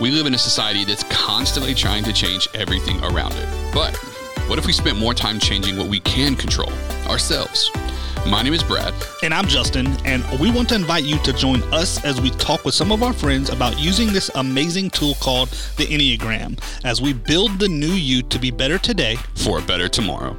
We live in a society that's constantly trying to change everything around it. But what if we spent more time changing what we can control ourselves? My name is Brad. And I'm Justin, and we want to invite you to join us as we talk with some of our friends about using this amazing tool called the Enneagram as we build the new you to be better today for a better tomorrow.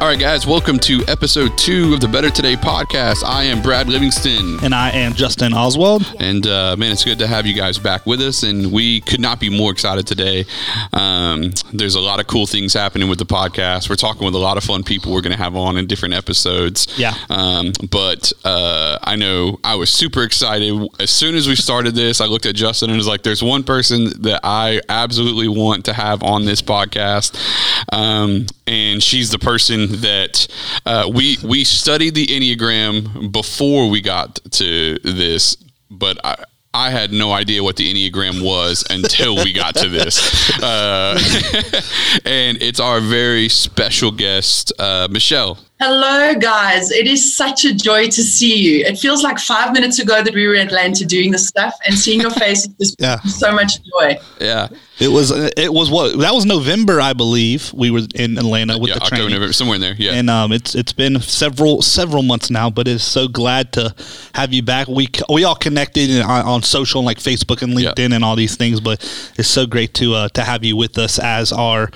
All right, guys, welcome to episode two of the Better Today podcast. I am Brad Livingston. And I am Justin Oswald. And uh, man, it's good to have you guys back with us. And we could not be more excited today. Um, there's a lot of cool things happening with the podcast. We're talking with a lot of fun people we're going to have on in different episodes. Yeah. Um, but uh, I know I was super excited. As soon as we started this, I looked at Justin and was like, there's one person that I absolutely want to have on this podcast. Um, and she's the person that uh, we we studied the enneagram before we got to this, but I. I had no idea what the Enneagram was until we got to this. Uh, and it's our very special guest, uh, Michelle. Hello, guys. It is such a joy to see you. It feels like five minutes ago that we were in Atlanta doing this stuff, and seeing your face is yeah. so much joy. Yeah, it was. It was what that was November, I believe. We were in Atlanta with yeah, the October, training, November, somewhere in there. Yeah, and um, it's it's been several several months now, but it's so glad to have you back. We we all connected on, on social like Facebook and LinkedIn yeah. and all these things, but it's so great to uh, to have you with us as our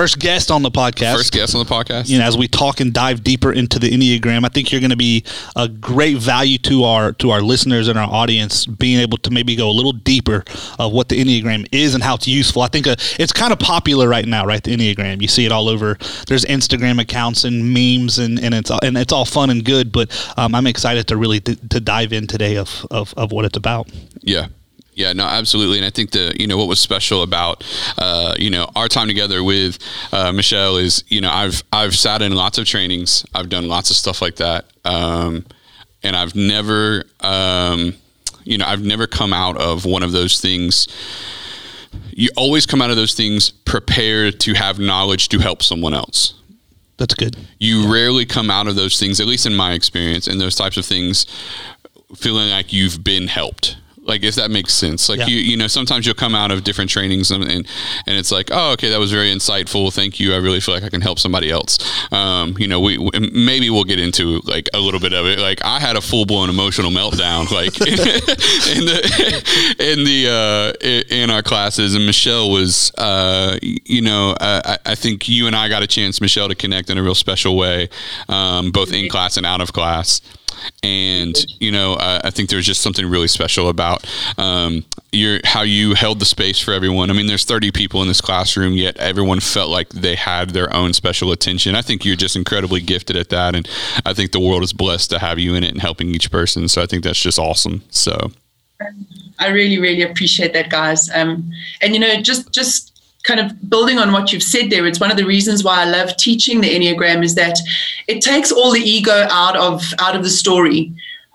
first guest on the podcast. First guest on the podcast. You know, as we talk and dive deeper into the Enneagram, I think you're going to be a great value to our to our listeners and our audience, being able to maybe go a little deeper of what the Enneagram is and how it's useful. I think uh, it's kind of popular right now, right? The Enneagram, you see it all over. There's Instagram accounts and memes, and, and it's and it's all fun and good. But um, I'm excited to really d- to dive in today of, of of what it's about. Yeah, yeah, no, absolutely. And I think the you know what was special about uh, you know our time together with uh, Michelle is you know I've I've sat in lots of trainings, I've done lots of stuff like that, um, and I've never um, you know I've never come out of one of those things. You always come out of those things prepared to have knowledge to help someone else. That's good. You yeah. rarely come out of those things, at least in my experience, and those types of things, feeling like you've been helped like if that makes sense. Like yeah. you you know sometimes you'll come out of different trainings and, and, and it's like oh okay that was very insightful. Thank you. I really feel like i can help somebody else. Um, you know we, we, maybe we'll get into like a little bit of it. Like i had a full-blown emotional meltdown like in the in the uh, in our classes. And michelle was uh, you know I, I think you and i got a chance michelle to connect in a real special way um, both in class and out of class and you know I, I think there's just something really special about um, your how you held the space for everyone. I mean, there's 30 people in this classroom, yet everyone felt like they had their own special attention. I think you're just incredibly gifted at that, and I think the world is blessed to have you in it and helping each person. So I think that's just awesome. So. I really, really appreciate that, guys. Um, and you know, just just kind of building on what you've said there, it's one of the reasons why I love teaching the Enneagram is that it takes all the ego out of out of the story.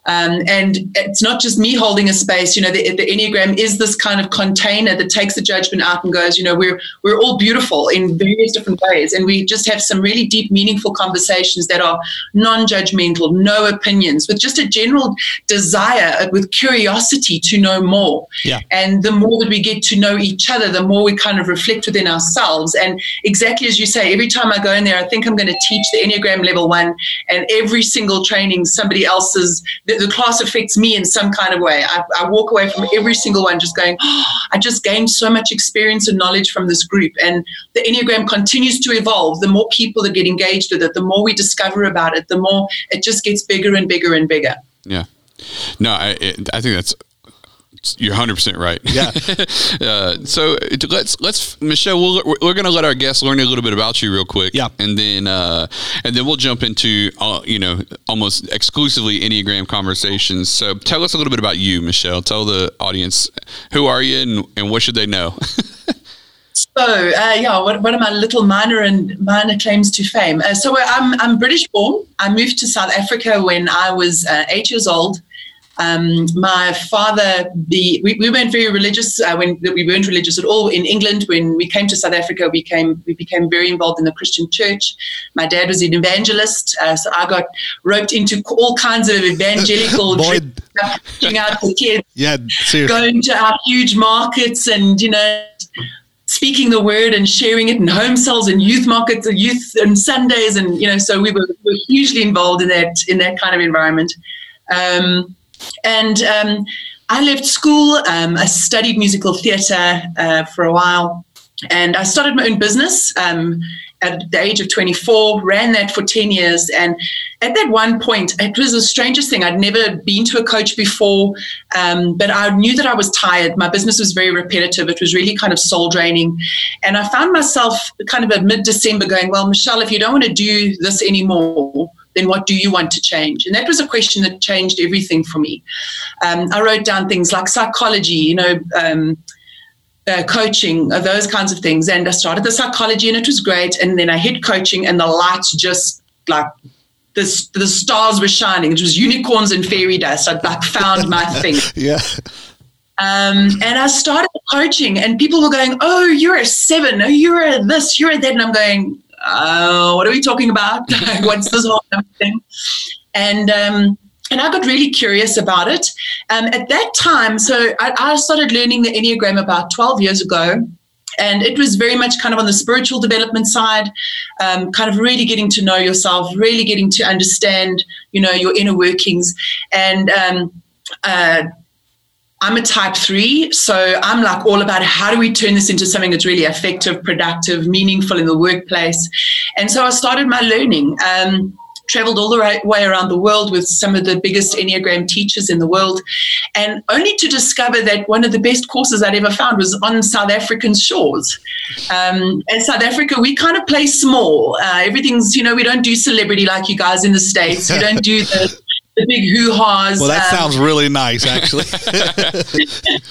Um, and it's not just me holding a space. You know, the, the, Enneagram is this kind of container that takes the judgment out and goes, you know, we're we're all beautiful in various different ways, and we just have some really deep, meaningful conversations that are non-judgmental, no opinions, with just a general desire, uh, with curiosity to know more. Yeah. And the more that we get to know each other, the more we kind of reflect within ourselves. And exactly as you say, every time I go in there, I think I'm going to teach the Enneagram level one, and every single training, somebody else's. The, the, class affects me in some kind of way. I, I walk away from every single one just going, oh, I just gained so much experience and knowledge from this group. And the Enneagram continues to evolve. The more people that get engaged with it, the more we discover about it, the more it just gets bigger and bigger and bigger. Yeah. No, I, I think that's you're 100 percent right. Yeah. uh, so let's let's Michelle. We'll, we're going to let our guests learn a little bit about you real quick. Yeah. And then uh, and then we'll jump into uh, you know almost exclusively Enneagram conversations. So tell us a little bit about you, Michelle. Tell the audience who are you and, and what should they know. So uh, yeah, what, what are my little minor and minor claims to fame? Uh, so I'm I'm British born. I moved to South Africa when I was uh, eight years old, Um, my father, the we, we weren't very religious uh, when we weren't religious at all in England. When we came to South Africa, we came we became very involved in the Christian church. My dad was an evangelist, uh, so I got roped into all kinds of evangelical reaching out to kids, yeah, seriously. going to our huge markets, and you know speaking the word and sharing it in home cells and youth markets and youth and Sundays and you know so we were, we were hugely involved in that in that kind of environment um, and um, I left school um, I studied musical theatre uh, for a while and I started my own business um, at the age of 24, ran that for 10 years. And at that one point, it was the strangest thing. I'd never been to a coach before, um, but I knew that I was tired. My business was very repetitive. It was really kind of soul draining. And I found myself kind of at mid December going, Well, Michelle, if you don't want to do this anymore, then what do you want to change? And that was a question that changed everything for me. Um, I wrote down things like psychology, you know. Um, uh, coaching, uh, those kinds of things. And I started the psychology and it was great. And then I hit coaching and the lights just like the, the stars were shining. It was unicorns and fairy dust. I like found my thing. yeah. Um, and I started coaching and people were going, Oh, you're a seven. Oh, you're a this, you're a that. And I'm going, Oh, what are we talking about? What's this whole thing? And, um, and I got really curious about it. Um, at that time, so I, I started learning the Enneagram about 12 years ago. And it was very much kind of on the spiritual development side, um, kind of really getting to know yourself, really getting to understand, you know, your inner workings. And um, uh, I'm a type three, so I'm like all about how do we turn this into something that's really effective, productive, meaningful in the workplace. And so I started my learning. Um, traveled all the way around the world with some of the biggest Enneagram teachers in the world, and only to discover that one of the best courses I'd ever found was on South African shores. Um, in South Africa, we kind of play small. Uh, everything's, you know, we don't do celebrity like you guys in the States. We don't do the, the big hoo ha's. Well, that um, sounds really nice, actually.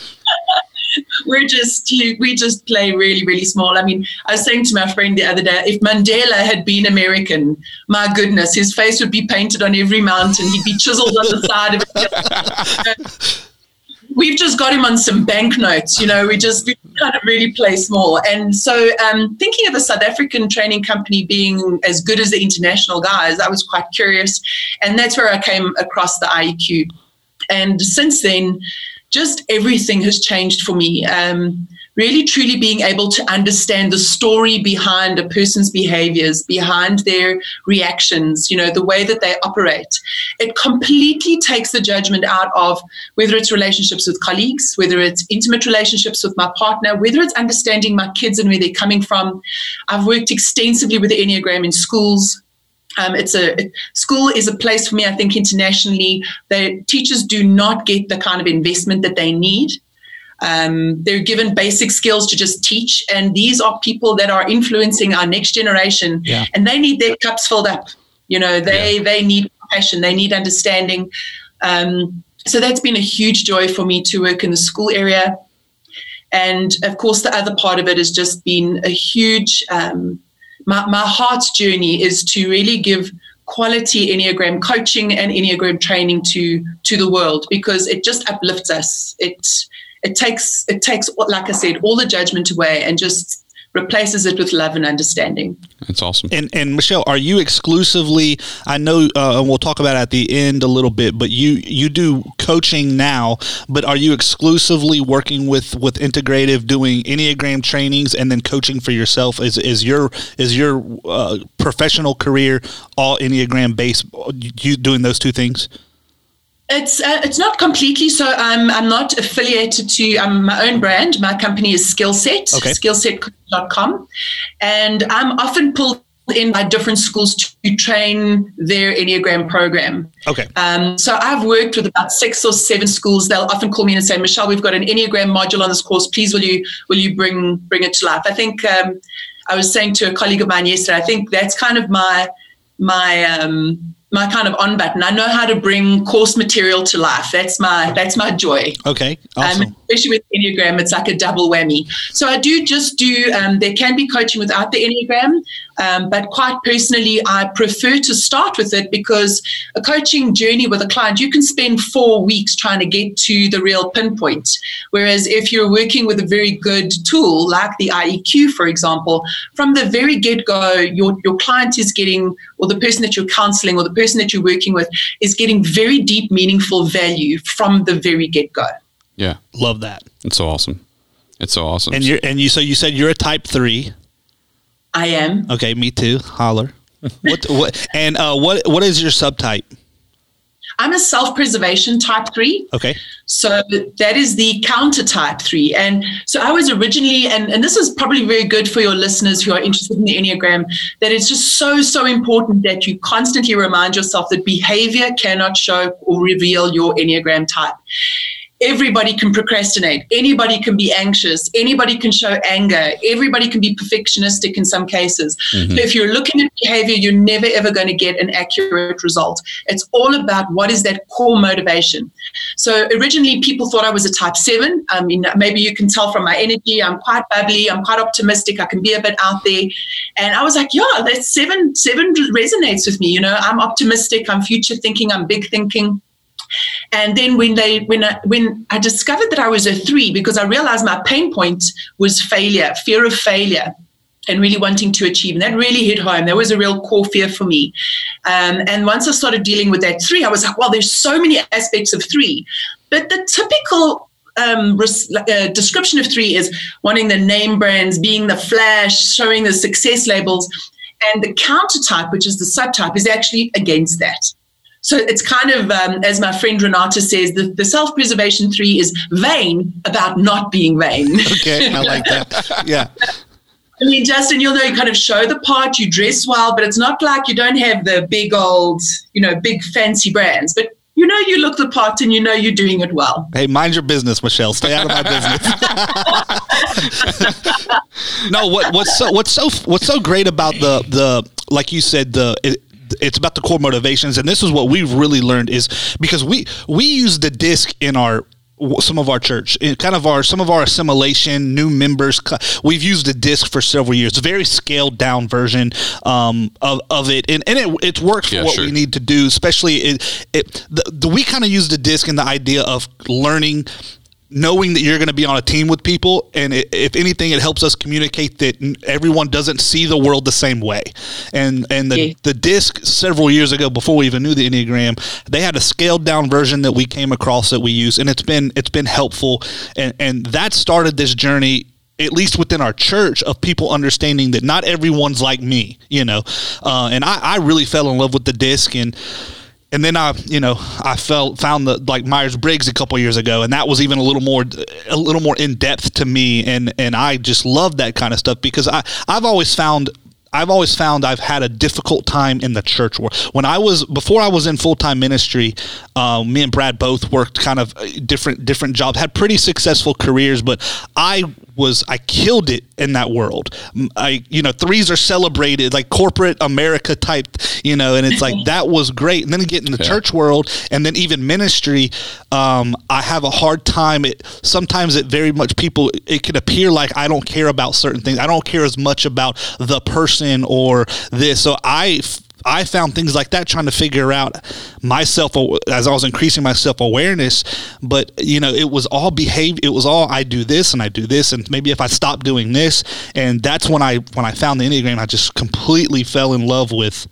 we're just we just play really really small. I mean, I was saying to my friend the other day, if Mandela had been American, my goodness, his face would be painted on every mountain. He'd be chiseled on the side of it. We've just got him on some banknotes, you know. We just we kind of really play small, and so um, thinking of a South African training company being as good as the international guys, I was quite curious, and that's where I came across the IEQ. And since then, just everything has changed for me. Um, really, truly being able to understand the story behind a person's behaviors, behind their reactions, you know, the way that they operate. It completely takes the judgment out of whether it's relationships with colleagues, whether it's intimate relationships with my partner, whether it's understanding my kids and where they're coming from. I've worked extensively with the Enneagram in schools. Um, it's a school is a place for me. I think internationally, the teachers do not get the kind of investment that they need. Um, they're given basic skills to just teach, and these are people that are influencing our next generation, yeah. and they need their cups filled up. You know, they yeah. they need passion, they need understanding. Um, so that's been a huge joy for me to work in the school area, and of course, the other part of it has just been a huge um, my, my heart's journey is to really give quality enneagram coaching and enneagram training to to the world because it just uplifts us. It it takes it takes like i said all the judgment away and just replaces it with love and understanding. That's awesome. And and Michelle, are you exclusively? I know, uh, and we'll talk about at the end a little bit. But you you do coaching now, but are you exclusively working with with integrative, doing enneagram trainings, and then coaching for yourself? Is is your is your uh, professional career all enneagram based? You doing those two things? It's uh, it's not completely. So I'm I'm not affiliated to. I'm my own brand. My company is Skillset. Okay. Skillset.com, and I'm often pulled in by different schools to train their Enneagram program. Okay. Um, so I've worked with about six or seven schools. They'll often call me and say, Michelle, we've got an Enneagram module on this course. Please, will you will you bring bring it to life? I think um, I was saying to a colleague of mine yesterday. I think that's kind of my my um, my kind of on button. I know how to bring course material to life. That's my that's my joy. Okay, um, awesome. Um, especially with Enneagram, it's like a double whammy. So I do just do. Um, there can be coaching without the Enneagram, um, but quite personally, I prefer to start with it because a coaching journey with a client, you can spend four weeks trying to get to the real pinpoint. Whereas if you're working with a very good tool like the IEQ, for example, from the very get go, your your client is getting, or the person that you're counseling, or the person that you're working with is getting very deep, meaningful value from the very get go. Yeah, love that. It's so awesome. It's so awesome. And you're and you so you said you're a type three. I am. Okay, me too. Holler. what what and uh, what what is your subtype? I'm a self-preservation type three. Okay. So that is the counter type three. And so I was originally, and, and this is probably very good for your listeners who are interested in the Enneagram, that it's just so, so important that you constantly remind yourself that behavior cannot show or reveal your Enneagram type everybody can procrastinate. Anybody can be anxious. Anybody can show anger. Everybody can be perfectionistic in some cases. Mm-hmm. so if you're looking at behavior you're never ever going to get an accurate result. It's all about what is that core motivation. So originally people thought i was a type 7 i mean maybe you can tell from my energy i'm quite bubbly i'm quite optimistic i can be a bit out there. And i was like yeah that 7 7 resonates with me you know? I'm optimistic i'm future thinking i'm big thinking and then when they when I, when I discovered that I was a three because I realized my pain point was failure, fear of failure, and really wanting to achieve. And that really hit home. That was a real core fear for me. Um, and once I started dealing with that three, I was like, well, there's so many aspects of three, but the typical um, uh, description of three is wanting the name brands, being the flash, showing the success labels. And the counter type, which is the subtype, is actually against that. So it's kind of, um, as my friend Renata says, the, the self preservation three is vain about not being vain. okay, I like that. Yeah. I mean, Justin, you'll know you kind of show the part, you dress well, but it's not like you don't have the big old, you know, big fancy brands. But you know you look the part and you know you're doing it well. Hey, mind your business, Michelle. Stay out of my business. no, what what's so what's so what's so great about the the like you said the it's about the core motivations and this is what we've really learned is because we we use the disc in our some of our church kind of our some of our assimilation new members we've used the disc for several years a very scaled down version um, of, of it and, and it, it works for yeah, what sure. we need to do especially it, it the, the we kind of use the disc in the idea of learning knowing that you're going to be on a team with people and it, if anything it helps us communicate that everyone doesn't see the world the same way. And and the, yeah. the disc several years ago before we even knew the enneagram they had a scaled down version that we came across that we use and it's been it's been helpful. And and that started this journey at least within our church of people understanding that not everyone's like me you know? Uh, and I, I really fell in love with the disc and and then I, you know, I felt found the like Myers Briggs a couple years ago, and that was even a little more, a little more in depth to me, and and I just love that kind of stuff because I I've always found I've always found I've had a difficult time in the church world. When I was before I was in full time ministry, uh, me and Brad both worked kind of uh, different different jobs, had pretty successful careers, but I was I killed it in that world. I you know threes are celebrated like corporate America type, you know, and it's like that was great. And then get in the yeah. church world, and then even ministry, um, I have a hard time. It sometimes it very much people it can appear like I don't care about certain things. I don't care as much about the person or this. So I I found things like that trying to figure out myself as I was increasing my self awareness. But you know, it was all behavior. It was all I do this and I do this, and maybe if I stop doing this, and that's when I when I found the enneagram, I just completely fell in love with.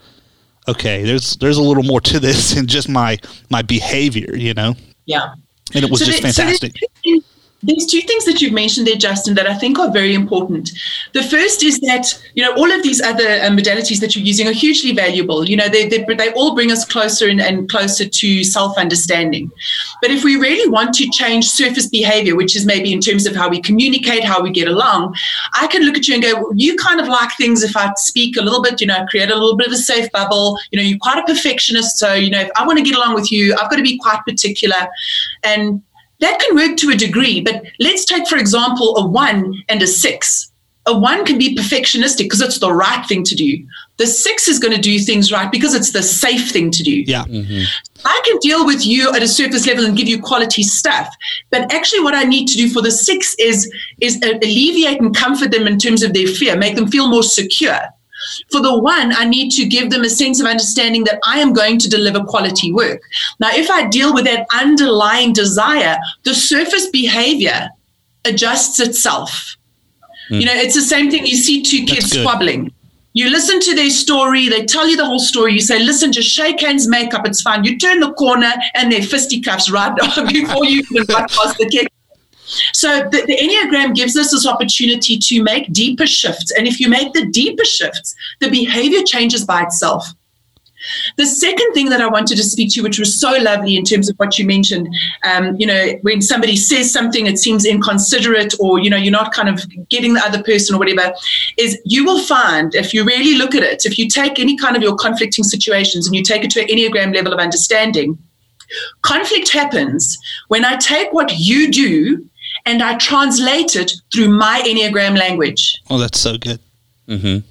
Okay, there's there's a little more to this than just my my behavior, you know. Yeah. And it was so just fantastic. So there's two things that you've mentioned there, Justin, that I think are very important. The first is that, you know, all of these other um, modalities that you're using are hugely valuable. You know, they, they, they all bring us closer and, and closer to self understanding. But if we really want to change surface behavior, which is maybe in terms of how we communicate, how we get along, I can look at you and go, well, you kind of like things if I speak a little bit, you know, create a little bit of a safe bubble. You know, you're quite a perfectionist. So, you know, if I want to get along with you, I've got to be quite particular. And that can work to a degree, but let's take, for example, a one and a six. a one can be perfectionistic because it's the right thing to do. The six is going to do things right because it's the safe thing to do. Yeah. Mm-hmm. I can deal with you at a surface level and give you quality stuff. But actually, what I need to do for the six is, is alleviate and comfort them in terms of their fear, make them feel more secure. For the one, I need to give them a sense of understanding that I am going to deliver quality work. Now, if I deal with that underlying desire, the surface behavior adjusts itself. Mm. You know, it's the same thing you see two kids squabbling. You listen to their story, they tell you the whole story. You say, listen, just shake hands, make up, it's fine. You turn the corner and they're fisticuffs right before you even run past the kid. So the, the, Enneagram gives us this opportunity to make deeper shifts. And if you make the deeper shifts, the behavior changes by itself. The second thing that I wanted to speak to, which was so lovely in terms of what you mentioned, um, you know, when somebody says something, it seems inconsiderate, or you know, you're not kind of getting the other person or whatever, is you will find if you really look at it, if you take any kind of your conflicting situations and you take it to an Enneagram level of understanding, conflict happens when I take what you do and I translate it through my Enneagram language. Oh, that's so good. Mm-hmm.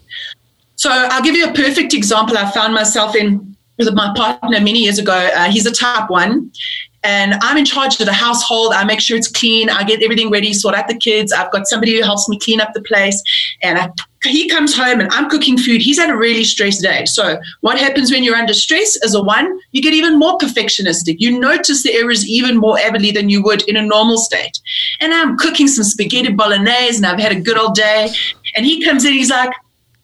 So I'll give you a perfect example. I found myself in with my partner many years ago. Uh, he's a type one, and I'm in charge of the household. I make sure it's clean. I get everything ready, sort out the kids. I've got somebody who helps me clean up the place. And I, he comes home and I'm cooking food. He's had a really stressed day. So, what happens when you're under stress as a one? You get even more perfectionistic. You notice the errors even more avidly than you would in a normal state. And I'm cooking some spaghetti bolognese and I've had a good old day. And he comes in, he's like,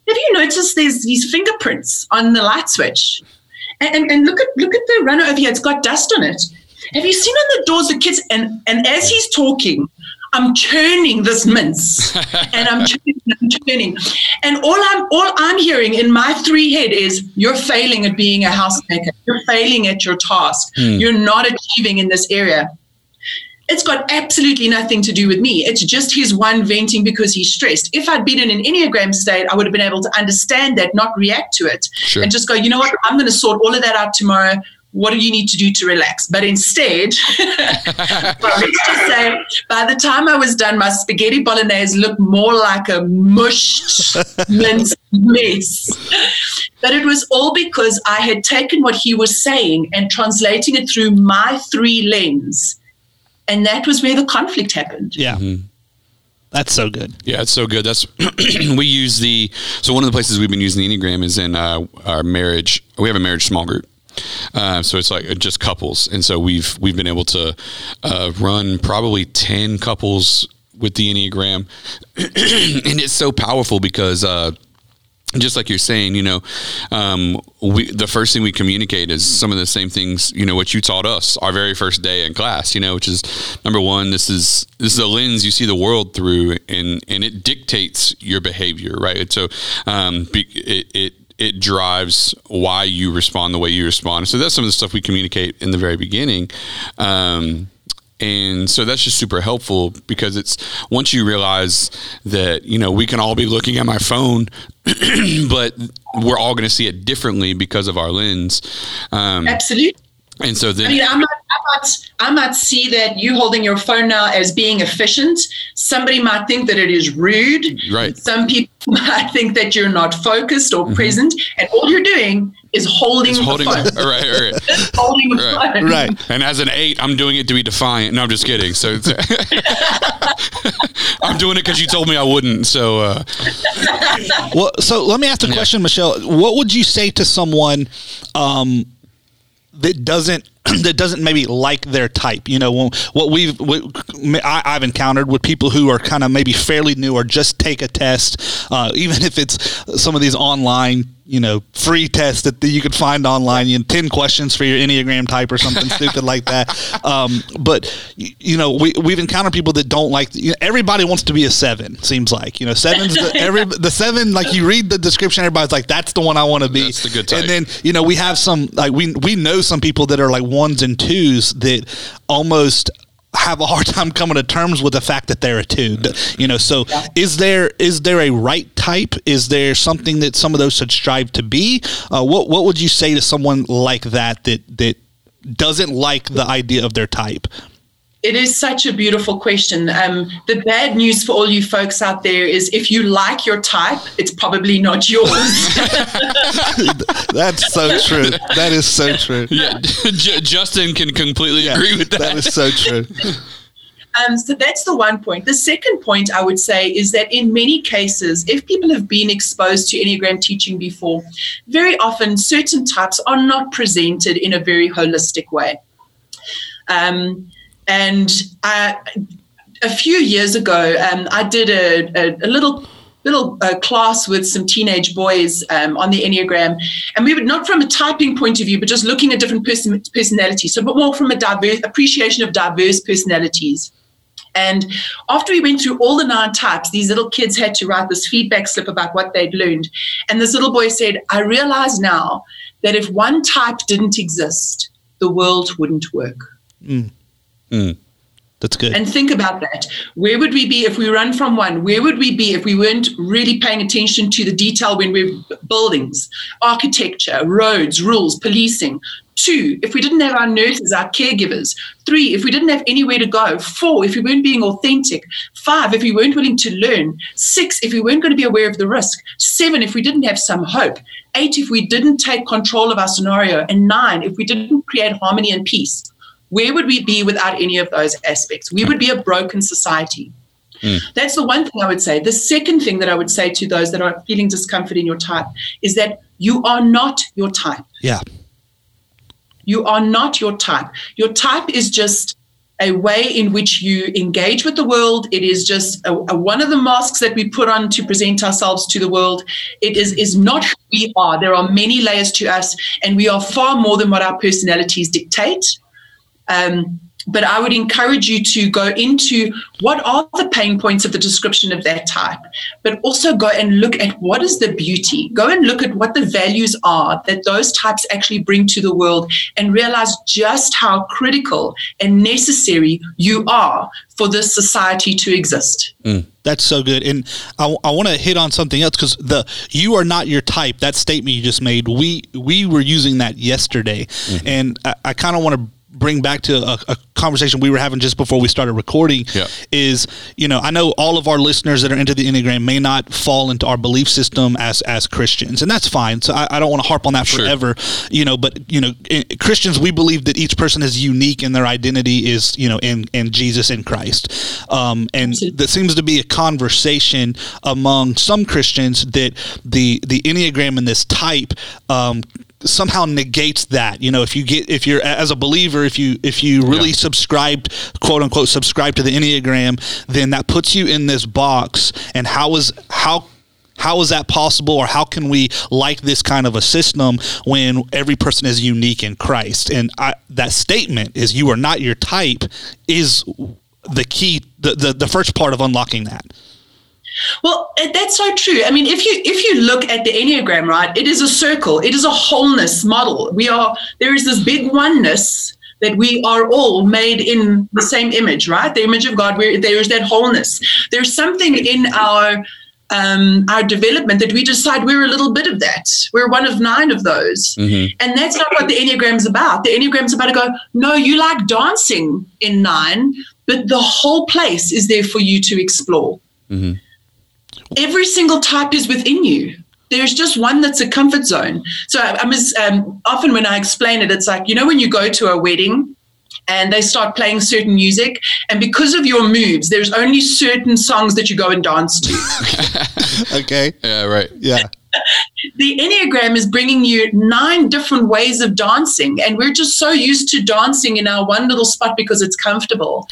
have you noticed there's these fingerprints on the light switch? And, and, and look at look at the runner over here. It's got dust on it. Have you seen on the doors the kids? And and as he's talking, I'm churning this mince, and I'm churning, I'm churning, and all I'm all I'm hearing in my three head is you're failing at being a housemaker. You're failing at your task. Mm. You're not achieving in this area. It's got absolutely nothing to do with me. It's just his one venting because he's stressed. If I'd been in an Enneagram state, I would have been able to understand that, not react to it, sure. and just go, you know what, I'm going to sort all of that out tomorrow. What do you need to do to relax? But instead, let's just say, by the time I was done, my spaghetti bolognese looked more like a mushed minced mess. But it was all because I had taken what he was saying and translating it through my three lens and that was where the conflict happened. Yeah. Mm-hmm. That's so good. Yeah, it's so good. That's we use the so one of the places we've been using the enneagram is in uh, our marriage. We have a marriage small group. Uh, so it's like just couples, and so we've we've been able to uh, run probably ten couples with the enneagram, and it's so powerful because uh, just like you're saying, you know, um, we the first thing we communicate is some of the same things, you know, what you taught us our very first day in class, you know, which is number one, this is this is a lens you see the world through, and and it dictates your behavior, right? So, um, it, it it drives why you respond the way you respond. So that's some of the stuff we communicate in the very beginning. Um, and so that's just super helpful because it's once you realize that you know we can all be looking at my phone but we're all going to see it differently because of our lens um, absolutely and so then, I mean, I might, I might, I might see that you holding your phone now as being efficient. Somebody might think that it is rude. Right. Some people might think that you're not focused or mm-hmm. present, and all you're doing is holding it's holding, the phone. Right, right. holding the right. phone. Right. And as an eight, I'm doing it to be defiant. No, I'm just kidding. So I'm doing it because you told me I wouldn't. So, uh. well, so let me ask a question, yeah. Michelle. What would you say to someone um, that doesn't that doesn't maybe like their type. You know, what we've what I, have encountered with people who are kind of maybe fairly new or just take a test, uh, even if it's some of these online you know, free test that you could find online. You know, ten questions for your Enneagram type or something stupid like that. Um, but you know, we we've encountered people that don't like. You know, everybody wants to be a seven. Seems like you know, sevens. The, every the seven like you read the description, everybody's like, that's the one I want to be. That's the good type. And then you know, we have some like we we know some people that are like ones and twos that almost have a hard time coming to terms with the fact that they're a two. You know, so yeah. is there is there a right type? Is there something that some of those should strive to be? Uh, what what would you say to someone like that that that doesn't like the idea of their type? It is such a beautiful question. Um, the bad news for all you folks out there is if you like your type, it's probably not yours. That's so true. That is so true. Yeah, Justin can completely yeah, agree with that. That is so true. Um, so that's the one point. The second point I would say is that in many cases, if people have been exposed to Enneagram teaching before, very often certain types are not presented in a very holistic way. Um, and I, a few years ago, um, I did a, a, a little little uh, class with some teenage boys um, on the Enneagram. And we were not from a typing point of view, but just looking at different person- personalities. So, but more from a diverse appreciation of diverse personalities. And after we went through all the nine types, these little kids had to write this feedback slip about what they'd learned. And this little boy said, I realize now that if one type didn't exist, the world wouldn't work. Mm. Mm. That's good. And think about that. Where would we be if we run from one? Where would we be if we weren't really paying attention to the detail when we're buildings, architecture, roads, rules, policing? Two, if we didn't have our nurses, our caregivers. Three, if we didn't have anywhere to go. Four, if we weren't being authentic. Five, if we weren't willing to learn. Six, if we weren't going to be aware of the risk. Seven, if we didn't have some hope. Eight, if we didn't take control of our scenario. And nine, if we didn't create harmony and peace. Where would we be without any of those aspects? We would be a broken society. Mm. That's the one thing I would say. The second thing that I would say to those that are feeling discomfort in your type is that you are not your type. Yeah. You are not your type. Your type is just a way in which you engage with the world. It is just a, a, one of the masks that we put on to present ourselves to the world. It is, is not who we are. There are many layers to us, and we are far more than what our personalities dictate. Um, but I would encourage you to go into what are the pain points of the description of that type, but also go and look at what is the beauty. Go and look at what the values are that those types actually bring to the world and realize just how critical and necessary you are for this society to exist. Mm. That's so good, and I, I want to hit on something else because the "you are not your type" that statement you just made. We we were using that yesterday, mm-hmm. and I, I kind of want to bring back to a, a, conversation we were having just before we started recording yeah. is you know I know all of our listeners that are into the Enneagram may not fall into our belief system as as Christians and that's fine so I, I don't want to harp on that sure. forever you know but you know Christians we believe that each person is unique and their identity is you know in in Jesus in Christ um, and that seems to be a conversation among some Christians that the the Enneagram and this type um, somehow negates that. You know, if you get if you're as a believer, if you if you really yeah. subscribed quote unquote subscribe to the Enneagram, then that puts you in this box. And how is how how is that possible or how can we like this kind of a system when every person is unique in christ and I, that statement is you are not your type is the key the, the, the first part of unlocking that well, that's so true. I mean, if you if you look at the Enneagram, right, it is a circle. It is a wholeness model. We are there is this big oneness that we are all made in the same image, right? The image of God. Where there is that wholeness. There's something in our um, our development that we decide we're a little bit of that. We're one of nine of those. Mm-hmm. And that's not what the Enneagram's about. The Enneagram's about to go, no, you like dancing in nine, but the whole place is there for you to explore. Mm-hmm every single type is within you. There's just one that's a comfort zone. So I'm as um, often when I explain it, it's like you know when you go to a wedding and they start playing certain music, and because of your moves, there's only certain songs that you go and dance to. okay. Yeah. Right. Yeah. the Enneagram is bringing you nine different ways of dancing, and we're just so used to dancing in our one little spot because it's comfortable.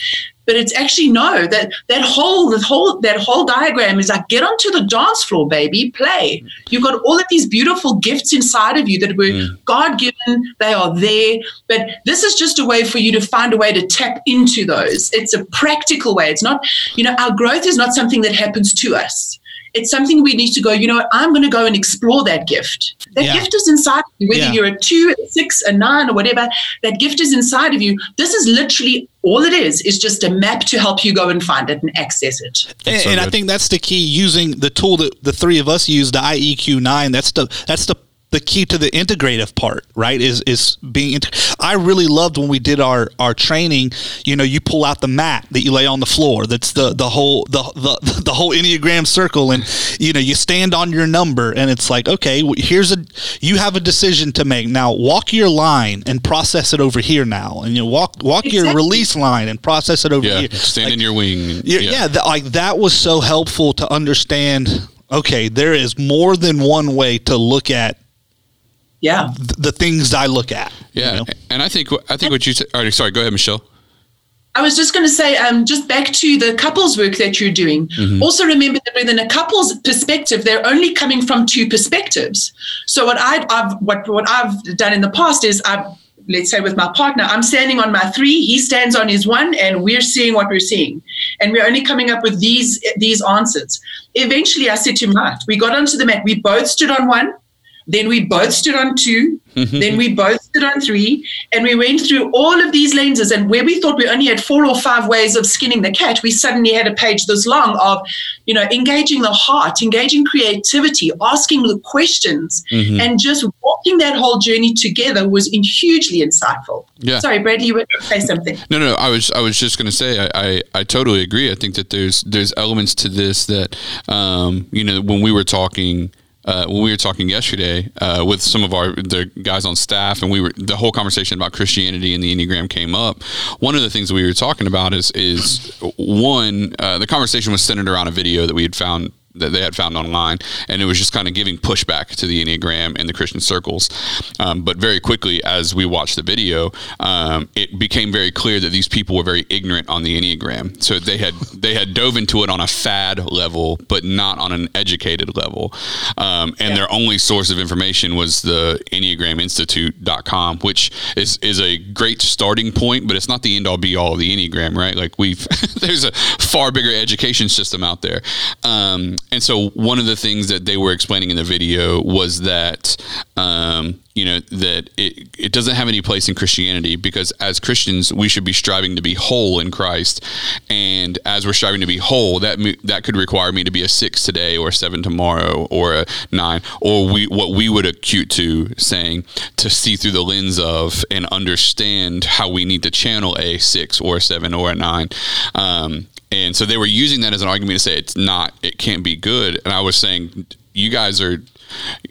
But it's actually no that that whole that whole that whole diagram is like get onto the dance floor baby play. You've got all of these beautiful gifts inside of you that were mm. god given they are there. But this is just a way for you to find a way to tap into those. It's a practical way. It's not you know our growth is not something that happens to us it's something we need to go, you know I'm going to go and explore that gift. That yeah. gift is inside you, whether yeah. you're a two, a six, a nine, or whatever, that gift is inside of you. This is literally all it is, is just a map to help you go and find it and access it. And, so and I think that's the key using the tool that the three of us use, the IEQ 9. That's the, that's the the key to the integrative part, right? Is is being. I really loved when we did our our training. You know, you pull out the mat that you lay on the floor. That's the the whole the the the whole enneagram circle, and you know you stand on your number, and it's like, okay, here's a you have a decision to make now. Walk your line and process it over here now, and you walk walk exactly. your release line and process it over yeah, here. Stand like, in your wing. Yeah, yeah the, like that was so helpful to understand. Okay, there is more than one way to look at yeah the things I look at. Yeah, you know? and I think I think what you said. sorry, go ahead, Michelle. I was just going to say, um, just back to the couples work that you're doing. Mm-hmm. Also, remember that within a couple's perspective, they're only coming from two perspectives. So, what I, have what what I've done in the past is I've let's say with my partner, I'm standing on my three, he stands on his one, and we're seeing what we're seeing, and we're only coming up with these these answers. Eventually, I said to him, right, we got onto the mat, we both stood on one, then we both stood on two. then we both stood on three. And we went through all of these lenses. And where we thought we only had four or five ways of skinning the cat, we suddenly had a page this long of, you know, engaging the heart, engaging creativity, asking the questions, mm-hmm. and just walking that whole journey together was in hugely insightful. Yeah. Sorry, Bradley, you were to say something. No, no, I was I was just going to say I, I, I totally agree. I think that there's there's elements to this that um, you know when we were talking uh, when we were talking yesterday uh, with some of our the guys on staff, and we were the whole conversation about Christianity and the Enneagram came up. One of the things we were talking about is is one uh, the conversation was centered around a video that we had found that they had found online, and it was just kind of giving pushback to the Enneagram in the Christian circles. Um, but very quickly, as we watched the video, um, it became very clear that these people were very ignorant on the Enneagram. So they had they had dove into it on a fad level, but not on an educated level. Um, and yeah. their only source of information was the EnneagramInstitute.com, which is is a great starting point, but it's not the end all be all of the Enneagram, right? Like we've there's a far bigger education system out there. And so one of the things that they were explaining in the video was that um, you know that it, it doesn't have any place in christianity because as christians we should be striving to be whole in christ. And as we're striving to be whole that that could require me to be a six today or a seven tomorrow or a nine or we what we would acute to saying to see through the lens of and understand how we need to channel a six or a seven or a nine. Um, and so they were using that as an argument to say it's not, it can't be good. And I was saying, you guys are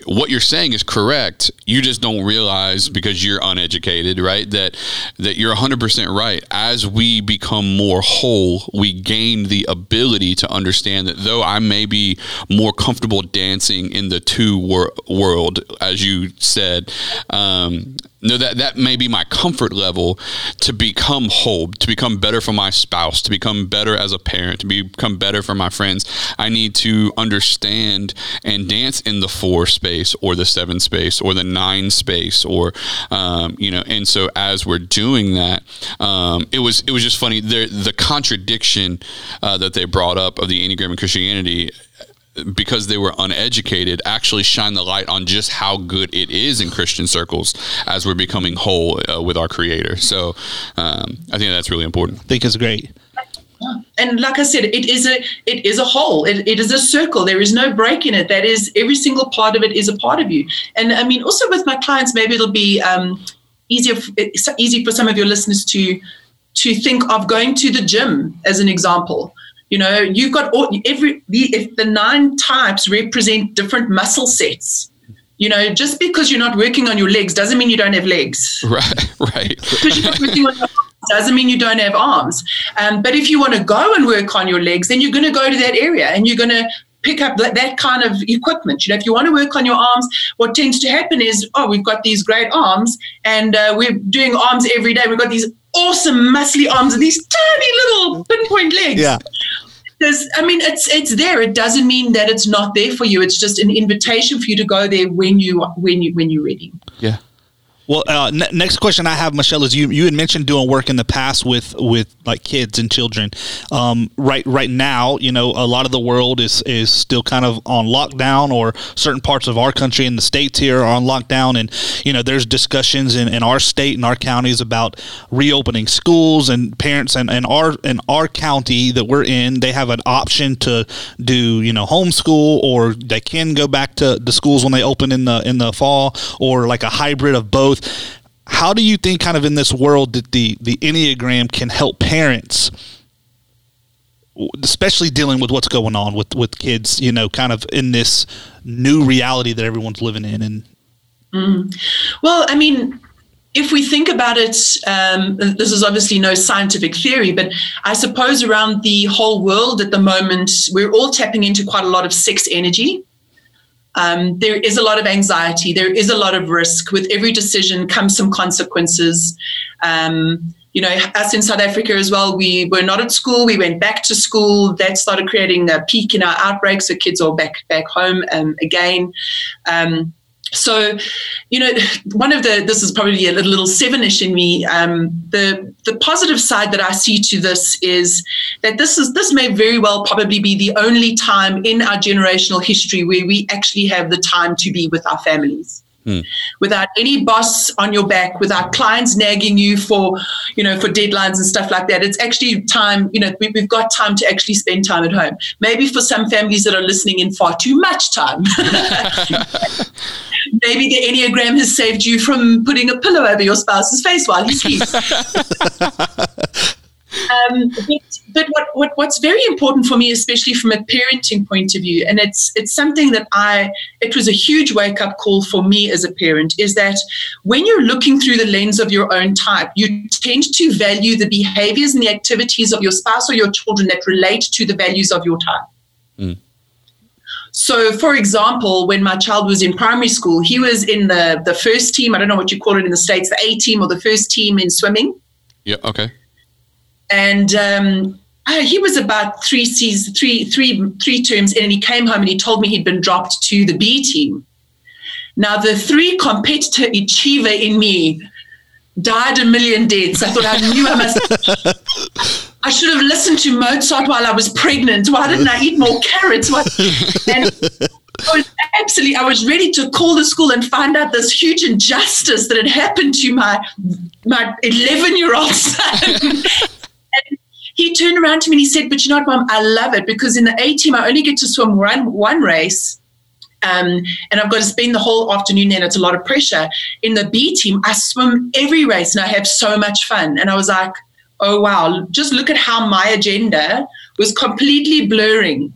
what you're saying is correct. You just don't realize because you're uneducated, right? That that you're 100% right. As we become more whole, we gain the ability to understand that though I may be more comfortable dancing in the two wor- world, as you said, um, no, that that may be my comfort level to become whole, to become better for my spouse, to become better as a parent, to become better for my friends. I need to understand and dance in the four space or the seven space or the nine space or um, you know. And so as we're doing that, um, it was it was just funny. The the contradiction uh, that they brought up of the Enneagram and Christianity because they were uneducated, actually shine the light on just how good it is in Christian circles as we're becoming whole uh, with our Creator. So um, I think that's really important. I think it's great. And like I said, it is a it is a whole. It, it is a circle. There is no break in it. That is every single part of it is a part of you. And I mean, also with my clients, maybe it'll be um, easier easy for some of your listeners to to think of going to the gym as an example you know, you've got all, every the if the nine types represent different muscle sets. You know, just because you're not working on your legs doesn't mean you don't have legs. Right, right. Because you're not working on your doesn't mean you don't have arms. Um, but if you want to go and work on your legs, then you're going to go to that area and you're going to pick up that, that, kind of equipment. You know, if you want to work on your arms, what tends to happen is, oh, we've got these great arms and uh, we're doing arms every day. We've got these awesome muscly arms and these tiny little pinpoint legs. Yeah. Because I mean, it's it's there. It doesn't mean that it's not there for you. It's just an invitation for you to go there when you when you when you're ready. Yeah. Well, uh, n- next question I have, Michelle, is you you had mentioned doing work in the past with with like kids and children. Um, right right now, you know, a lot of the world is is still kind of on lockdown, or certain parts of our country and the states here are on lockdown, and you know, there's discussions in, in our state and our counties about reopening schools and parents and, and our in our county that we're in, they have an option to do you know homeschool or they can go back to the schools when they open in the in the fall, or like a hybrid of both How do you think, kind of in this world, that the the Enneagram can help parents? especially dealing with what's going on with with kids you know kind of in this new reality that everyone's living in and mm. well i mean if we think about it, um, this is obviously no scientific theory, but I suppose around the whole world at the moment, we're all tapping into quite a lot of six energy. Um, there is a lot of anxiety. There is a lot of risk. With every decision comes some consequences. Um, you know, us in South Africa as well, we were not at school. We went back to school. That started creating a peak in our outbreaks. So kids are back back home um, again. Um, so, you know, one of the this is probably a little, little sevenish in me. Um, the the positive side that I see to this is that this is this may very well probably be the only time in our generational history where we actually have the time to be with our families. Hmm. Without any boss on your back, without clients nagging you for, you know, for deadlines and stuff like that. It's actually time, you know, we, we've got time to actually spend time at home. Maybe for some families that are listening in far too much time. maybe the Enneagram has saved you from putting a pillow over your spouse's face while he sleeps. um, but, but what, what, what's very important for me, especially from a parenting point of view, and it's it's something that I it was a huge wake up call for me as a parent, is that when you're looking through the lens of your own type, you tend to value the behaviors and the activities of your spouse or your children that relate to the values of your type. Mm. So, for example, when my child was in primary school, he was in the the first team. I don't know what you call it in the states, the A team or the first team in swimming. Yeah. Okay. And um, uh, he was about three seasons, three three three terms in, and he came home and he told me he'd been dropped to the B team. Now, the three competitor achiever in me died a million deaths. I thought I knew I must. I should have listened to Mozart while I was pregnant. Why didn't I eat more carrots? What? And I was absolutely, I was ready to call the school and find out this huge injustice that had happened to my my 11 year old son. he turned around to me and he said, "But you know what, Mom? I love it because in the A team, I only get to swim one one race." Um, and I've got to spend the whole afternoon there. And it's a lot of pressure. In the B team, I swim every race and I have so much fun. And I was like, oh wow, just look at how my agenda was completely blurring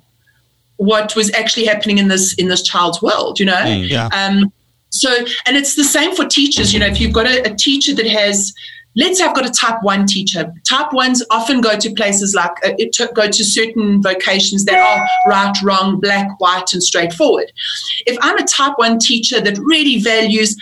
what was actually happening in this in this child's world, you know? Mm, yeah. Um, so and it's the same for teachers, you know, if you've got a, a teacher that has let's say I've got a type one teacher. Type ones often go to places like uh, it to, go to certain vocations that are right, wrong, black, white, and straightforward. If I'm a type one teacher that really values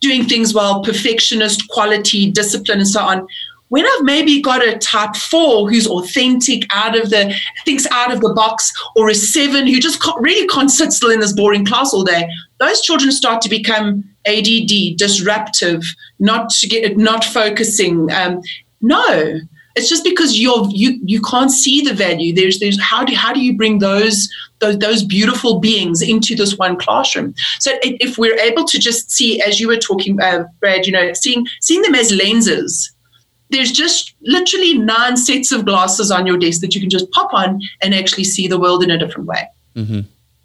doing things well, perfectionist, quality, discipline, and so on, when I've maybe got a type four who's authentic, out of the thinks out of the box, or a seven who just really can't sit still in this boring class all day, those children start to become ADD, disruptive, not get not focusing. Um, no, it's just because you're you you can't see the value. There's there's how do how do you bring those those, those beautiful beings into this one classroom? So if we're able to just see, as you were talking, uh, Brad, you know, seeing seeing them as lenses there's just literally nine sets of glasses on your desk that you can just pop on and actually see the world in a different way. Mm-hmm.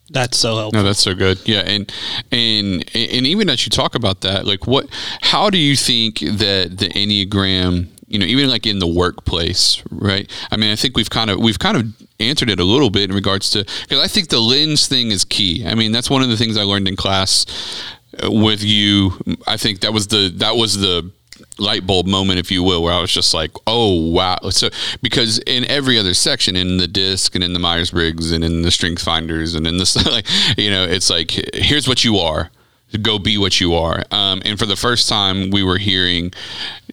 That's so helpful. No, that's so good. Yeah, and and and even as you talk about that, like what, how do you think that the enneagram, you know, even like in the workplace, right? I mean, I think we've kind of we've kind of answered it a little bit in regards to because I think the lens thing is key. I mean, that's one of the things I learned in class with you. I think that was the that was the light bulb moment, if you will, where I was just like, oh wow. So because in every other section, in the disc and in the Myers Briggs and in the Strength Finders and in this, like, you know, it's like here's what you are. Go be what you are. Um, and for the first time, we were hearing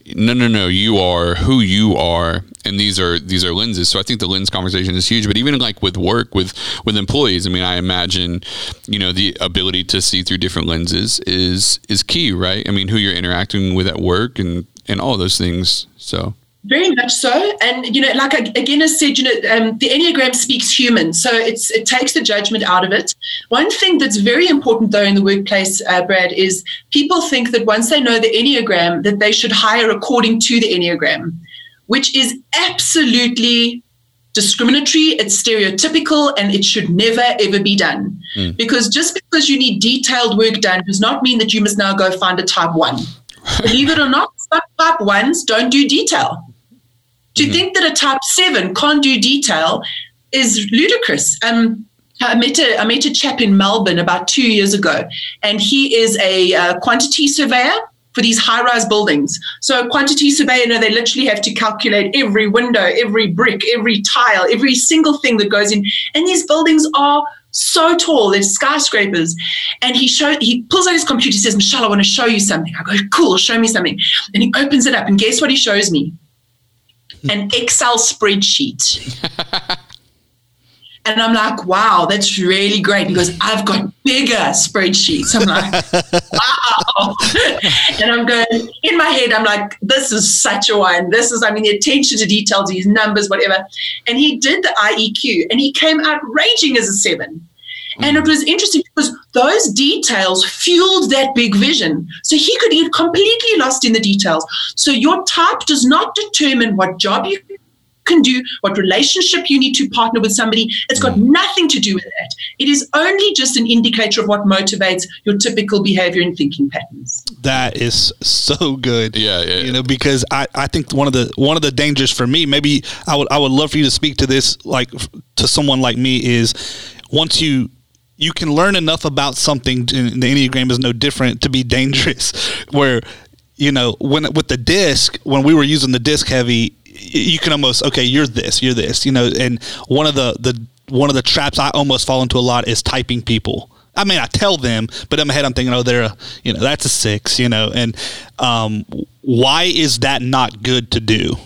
no, no, no, you are who you are, and these are these are lenses. So I think the lens conversation is huge. But even like with work with with employees, I mean, I imagine, you know, the ability to see through different lenses is is key, right? I mean, who you're interacting with at work and and all those things. So very much so, and you know, like again, I said, you know, um, the enneagram speaks human, so it's it takes the judgment out of it. One thing that's very important, though, in the workplace, uh, Brad, is people think that once they know the enneagram, that they should hire according to the enneagram, which is absolutely discriminatory. It's stereotypical, and it should never ever be done. Mm. Because just because you need detailed work done does not mean that you must now go find a type one. Believe it or not, some type ones don't do detail. To mm-hmm. think that a type seven can't do detail is ludicrous. Um, I met a I met a chap in Melbourne about two years ago, and he is a uh, quantity surveyor for these high-rise buildings. So quantity surveyor, you know, they literally have to calculate every window, every brick, every tile, every single thing that goes in. And these buildings are so tall, they're skyscrapers. And he showed he pulls out his computer, says, Michelle, I want to show you something. I go, cool, show me something. And he opens it up, and guess what he shows me? An Excel spreadsheet. and I'm like, wow, that's really great. He goes, I've got bigger spreadsheets. I'm like, wow. and I'm going, in my head, I'm like, this is such a one. This is, I mean, the attention to detail, these numbers, whatever. And he did the IEQ and he came out raging as a seven. And it was interesting because those details fueled that big vision. So he could get completely lost in the details. So your type does not determine what job you can do, what relationship you need to partner with somebody. It's got mm. nothing to do with that. It is only just an indicator of what motivates your typical behavior and thinking patterns. That is so good. Yeah, yeah. You know, because I, I think one of the one of the dangers for me, maybe I would I would love for you to speak to this like to someone like me is once you you can learn enough about something the enneagram is no different to be dangerous where you know when with the disc when we were using the disc heavy you can almost okay you're this you're this you know and one of the the one of the traps i almost fall into a lot is typing people I mean, I tell them, but in my head, I'm thinking, oh, they're a, you know, that's a six, you know, and um, why is that not good to do?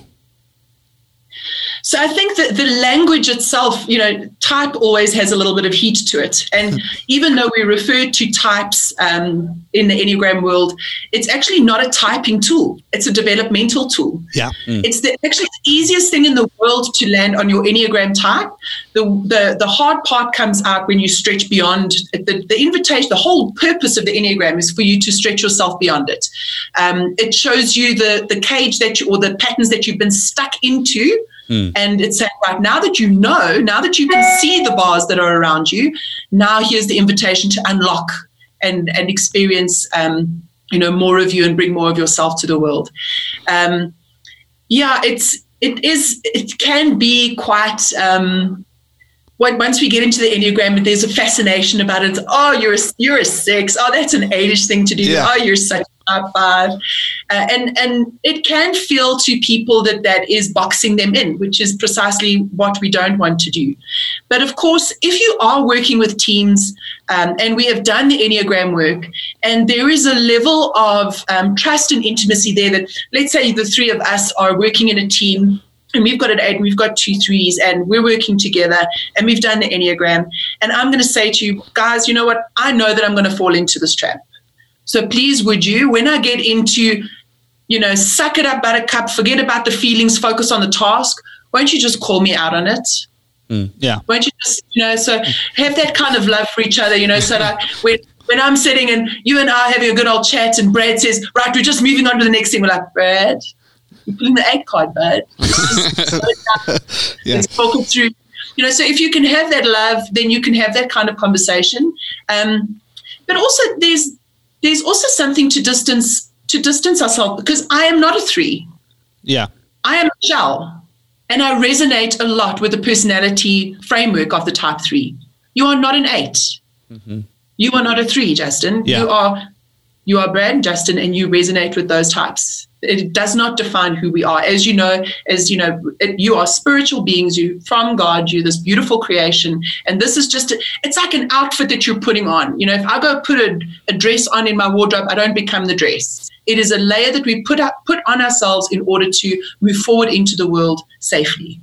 So I think that the language itself, you know, type always has a little bit of heat to it. And even though we refer to types um, in the Enneagram world, it's actually not a typing tool. It's a developmental tool. Yeah. Mm. It's the actually the easiest thing in the world to land on your Enneagram type. The, the, the hard part comes out when you stretch beyond the, the invitation. The whole purpose of the Enneagram is for you to stretch yourself beyond it. Um, it shows you the, the cage that you, or the patterns that you've been stuck into Mm. And it's saying, right, now that you know, now that you can see the bars that are around you, now here's the invitation to unlock and, and experience, um, you know, more of you and bring more of yourself to the world. Um, yeah, it's, it is, it can be quite, um, once we get into the enneagram, there's a fascination about it. Oh, you're a, you're a six. Oh, that's an eightish thing to do. Yeah. Oh, you're such five. Uh, and, and it can feel to people that that is boxing them in, which is precisely what we don't want to do. But of course, if you are working with teams, um, and we have done the Enneagram work, and there is a level of um, trust and intimacy there that, let's say, the three of us are working in a team and we've got an eight and we've got two threes and we're working together and we've done the enneagram and i'm going to say to you guys you know what i know that i'm going to fall into this trap so please, would you, when I get into, you know, suck it up, buttercup, forget about the feelings, focus on the task, won't you just call me out on it? Mm, yeah. Won't you just, you know, so have that kind of love for each other, you know, so that when, when I'm sitting and you and I are having a good old chat and Brad says, right, we're just moving on to the next thing. We're like, Brad, you're pulling the egg card, bud. yeah. Let's talk it through. You know, so if you can have that love, then you can have that kind of conversation. Um, but also there's there's also something to distance to distance ourselves because I am not a three. Yeah. I am Michelle. And I resonate a lot with the personality framework of the type three. You are not an 8 mm-hmm. You are not a three, Justin. Yeah. You are you are Brad and Justin and you resonate with those types. It does not define who we are. As you know, as you know, it, you are spiritual beings. You from God. You're this beautiful creation, and this is just a, it's like an outfit that you're putting on. You know, if I go put a, a dress on in my wardrobe, I don't become the dress. It is a layer that we put up, put on ourselves in order to move forward into the world safely.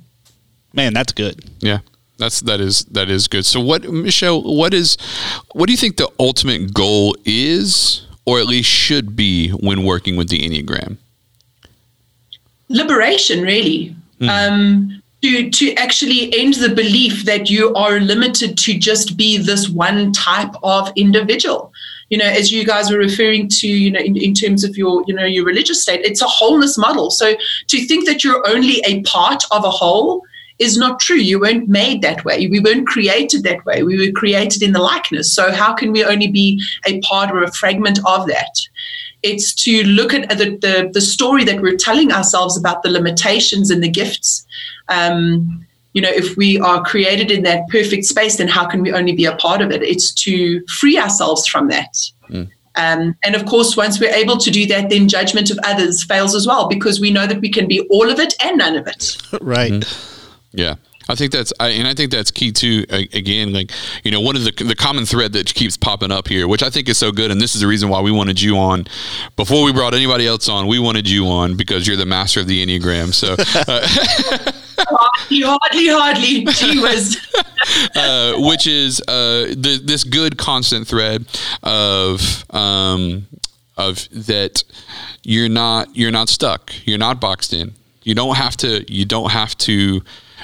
Man, that's good. Yeah. That's that is that is good. So what Michelle, what is what do you think the ultimate goal is or at least should be when working with the Enneagram? Liberation, really. Mm. Um, to, to actually end the belief that you are limited to just be this one type of individual you know, as you guys were referring to, you know, in, in terms of your, you know, your religious state, it's a wholeness model. So to think that you're only a part of a whole is not true. You weren't made that way. We weren't created that way. We were created in the likeness. So how can we only be a part or a fragment of that? It's to look at the, the, the story that we're telling ourselves about the limitations and the gifts. Um, you know, if we are created in that perfect space, then how can we only be a part of it? It's to free ourselves from that. Mm. Um, and of course, once we're able to do that, then judgment of others fails as well because we know that we can be all of it and none of it. right. Mm. Yeah. I think that's, I, and I think that's key too. Again, like you know, one of the the common thread that keeps popping up here, which I think is so good, and this is the reason why we wanted you on before we brought anybody else on. We wanted you on because you're the master of the enneagram. So, uh, hardly, hardly, hardly, gee whiz. uh, which is uh, the, this good constant thread of um, of that you're not you're not stuck, you're not boxed in. You don't have to. You don't have to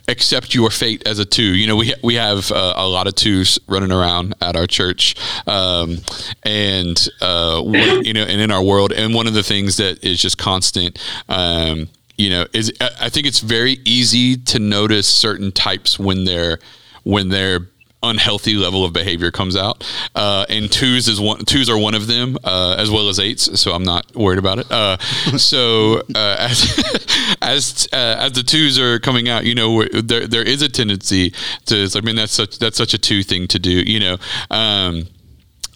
accept your fate as a two. You know, we we have uh, a lot of twos running around at our church, um, and uh, you know, and in our world. And one of the things that is just constant. Um, you know, is I think it's very easy to notice certain types when they're when they're unhealthy level of behavior comes out. Uh, and twos is one twos are one of them, uh, as well as eights. So I'm not worried about it. Uh, so uh, as as uh, as the twos are coming out, you know, there there is a tendency to. I mean, that's such that's such a two thing to do. You know. Um,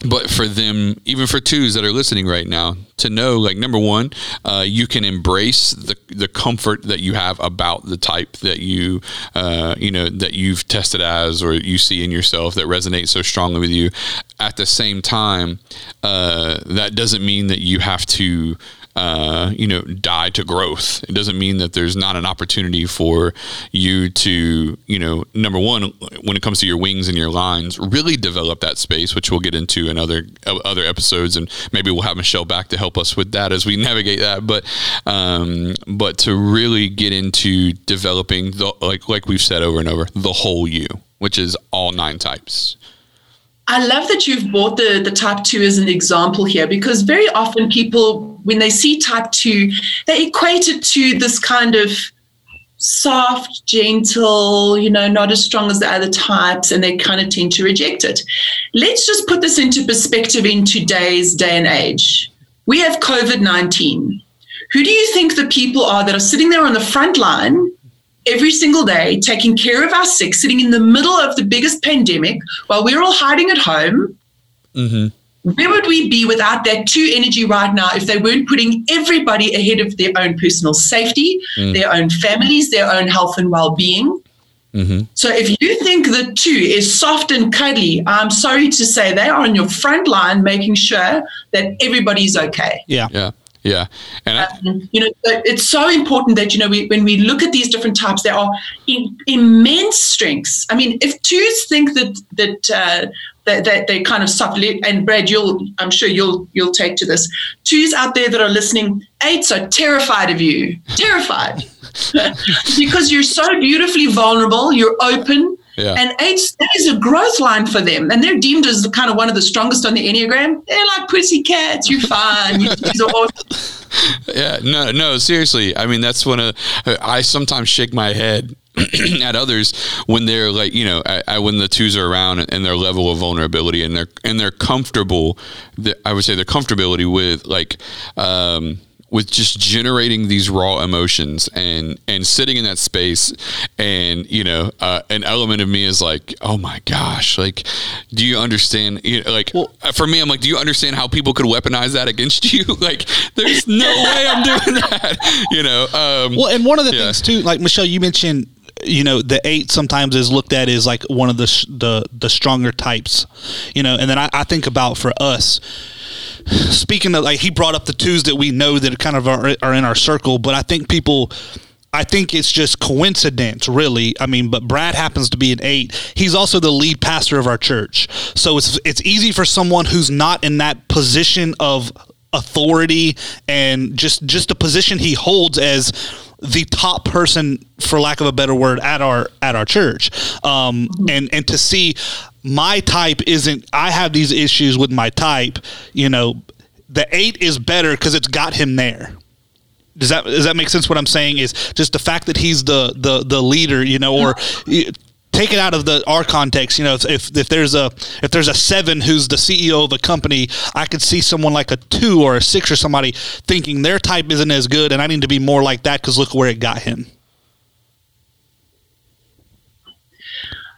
but for them even for twos that are listening right now to know like number one uh, you can embrace the, the comfort that you have about the type that you uh, you know that you've tested as or you see in yourself that resonates so strongly with you. At the same time uh, that doesn't mean that you have to uh, you know, die to growth. It doesn't mean that there's not an opportunity for you to, you know, number one, when it comes to your wings and your lines, really develop that space, which we'll get into in other other episodes, and maybe we'll have Michelle back to help us with that as we navigate that. But um, but to really get into developing the like like we've said over and over, the whole you, which is all nine types. I love that you've brought the, the type two as an example here because very often people, when they see type two, they equate it to this kind of soft, gentle, you know, not as strong as the other types, and they kind of tend to reject it. Let's just put this into perspective in today's day and age. We have COVID 19. Who do you think the people are that are sitting there on the front line every single day, taking care of our sick, sitting in the middle of the biggest pandemic while we're all hiding at home. Mm-hmm. Where would we be without that two energy right now if they weren't putting everybody ahead of their own personal safety, mm. their own families, their own health and well being? Mm-hmm. So if you think the two is soft and cuddly, I'm sorry to say they are on your front line making sure that everybody's okay. Yeah. Yeah. Yeah, and I, um, you know, it's so important that you know we, when we look at these different types, there are in, immense strengths. I mean, if twos think that that uh, that, that they kind of suffer, and Brad, you'll I'm sure you'll you'll take to this. Twos out there that are listening, eights are terrified of you, terrified, because you're so beautifully vulnerable. You're open. Yeah. And eight that is a growth line for them. And they're deemed as kind of one of the strongest on the Enneagram. They're like pussy cats. You're fine. You, yeah, no, no, seriously. I mean, that's when I sometimes shake my head at others when they're like, you know, I, I, when the twos are around and their level of vulnerability and they're, and they're comfortable, I would say their comfortability with like, um, with just generating these raw emotions and and sitting in that space and you know uh, an element of me is like oh my gosh like do you understand you know, like well, for me i'm like do you understand how people could weaponize that against you like there's no way i'm doing that you know um, well and one of the yeah. things too like michelle you mentioned you know the eight sometimes is looked at as like one of the the the stronger types you know and then I, I think about for us speaking of like he brought up the twos that we know that kind of are, are in our circle but i think people I think it's just coincidence, really. I mean, but Brad happens to be an eight. He's also the lead pastor of our church, so it's it's easy for someone who's not in that position of authority and just just the position he holds as the top person, for lack of a better word, at our at our church, um, and and to see my type isn't. I have these issues with my type. You know, the eight is better because it's got him there. Does that does that make sense? What I'm saying is just the fact that he's the the the leader, you know, or take it out of the our context. You know, if if there's a if there's a seven who's the CEO of a company, I could see someone like a two or a six or somebody thinking their type isn't as good, and I need to be more like that because look where it got him.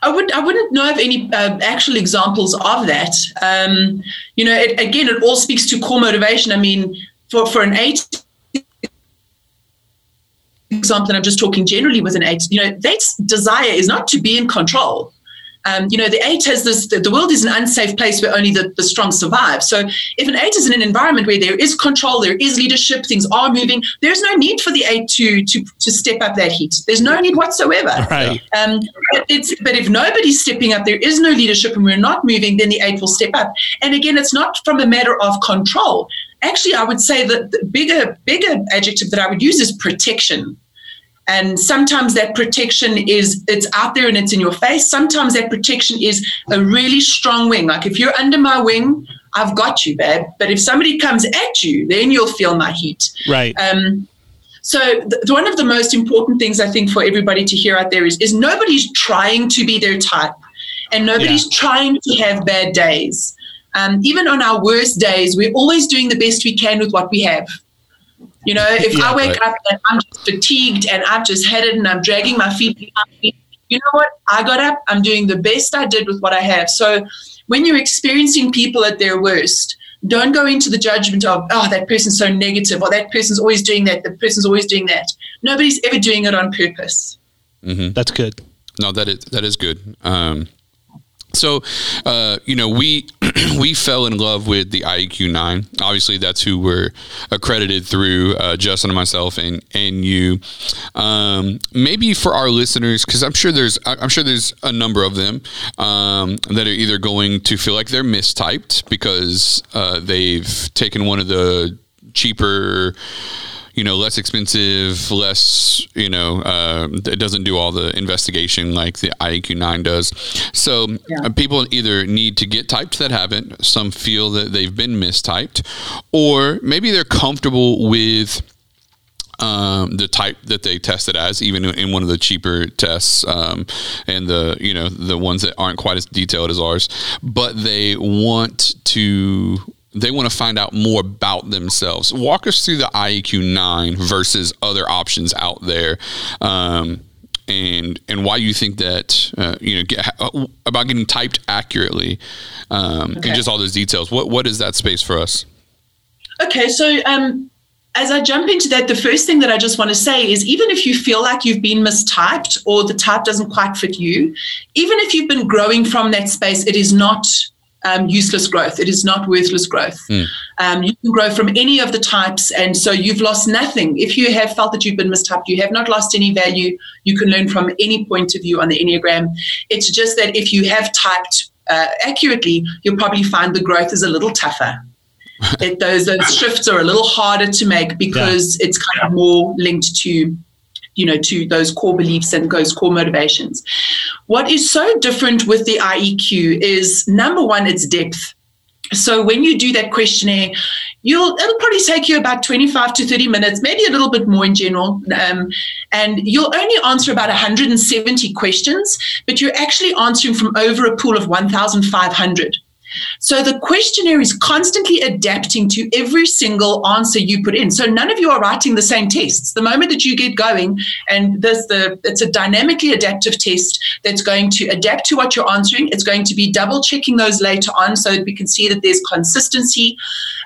I wouldn't I wouldn't know of any uh, actual examples of that. Um, you know, it, again, it all speaks to core motivation. I mean, for for an eight example, and I'm just talking generally with an eight, you know, that's desire is not to be in control. Um, you know, the eight has this, the, the, world is an unsafe place where only the, the strong survive. So if an eight is in an environment where there is control, there is leadership, things are moving, there's no need for the eight to, to, to step up that heat. There's no need whatsoever. Right. Um, it's, but if nobody's stepping up, there is no leadership and we're not moving, then the eight will step up. And again, it's not from a matter of control. Actually, I would say that the bigger, bigger adjective that I would use is protection. And sometimes that protection is it's out there and it's in your face. Sometimes that protection is a really strong wing. Like if you're under my wing i've got you babe. But if somebody comes at you then you'll feel my heat. Right. Um, so th- one of the most important things i think for everybody to hear out there is is nobody's trying to be their type. And nobody's yeah. trying to have bad days um, even on our worst days we're always doing the best we can with what we have you know, if yeah, I wake right. up and I'm just fatigued and I've just had it and I'm dragging my feet behind me, you know what? I got up, I'm doing the best I did with what I have. So when you're experiencing people at their worst, don't go into the judgment of, oh, that person's so negative, or that person's always doing that, the person's always doing that. Nobody's ever doing it on purpose. Mm-hmm. That's good. No, that is that is good. Um, so, uh, you know, we we fell in love with the IEQ nine. Obviously, that's who we're accredited through. Uh, Justin and myself, and and you. Um, maybe for our listeners, because I'm sure there's I'm sure there's a number of them um, that are either going to feel like they're mistyped because uh, they've taken one of the cheaper you know, less expensive, less, you know, uh, it doesn't do all the investigation like the IEQ 9 does. So yeah. uh, people either need to get typed that haven't, some feel that they've been mistyped, or maybe they're comfortable with. Um, the type that they tested as, even in one of the cheaper tests, um, and the you know the ones that aren't quite as detailed as ours, but they want to they want to find out more about themselves. Walk us through the IEQ 9 versus other options out there. Um, and and why you think that uh, you know get, uh, about getting typed accurately um, okay. and just all those details. What what is that space for us? Okay, so um, as I jump into that, the first thing that I just want to say is even if you feel like you've been mistyped or the type doesn't quite fit you, even if you've been growing from that space, it is not um, useless growth. It is not worthless growth. Mm. Um, you can grow from any of the types, and so you've lost nothing. If you have felt that you've been mistyped, you have not lost any value. You can learn from any point of view on the Enneagram. It's just that if you have typed uh, accurately, you'll probably find the growth is a little tougher. it, those those shifts are a little harder to make because yeah. it's kind of more linked to you know to those core beliefs and those core motivations what is so different with the IEQ is number one, it's depth. So when you do that questionnaire, you'll it'll probably take you about 25 to 30 minutes, maybe a little bit more in general. Um, and you'll only answer about 170 questions, but you're actually answering from over a pool of 1,500. So the questionnaire is constantly adapting to every single answer you put in. So none of you are writing the same tests. The moment that you get going, and there's the it's a dynamically adaptive test that's going to adapt to what you're answering. It's going to be double checking those later on so that we can see that there's consistency.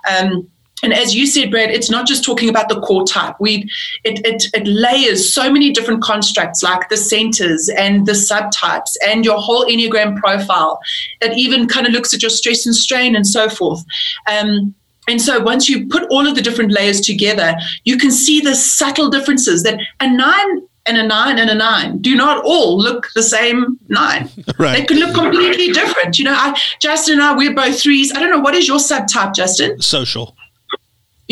Um, and as you said, Brad, it's not just talking about the core type. We it, it it layers so many different constructs like the centers and the subtypes and your whole Enneagram profile. It even kind of looks at your stress and strain and so forth. Um, and so once you put all of the different layers together, you can see the subtle differences that a nine and a nine and a nine do not all look the same nine. Right. They could look completely different. You know, I, Justin and I, we're both threes. I don't know what is your subtype, Justin? Social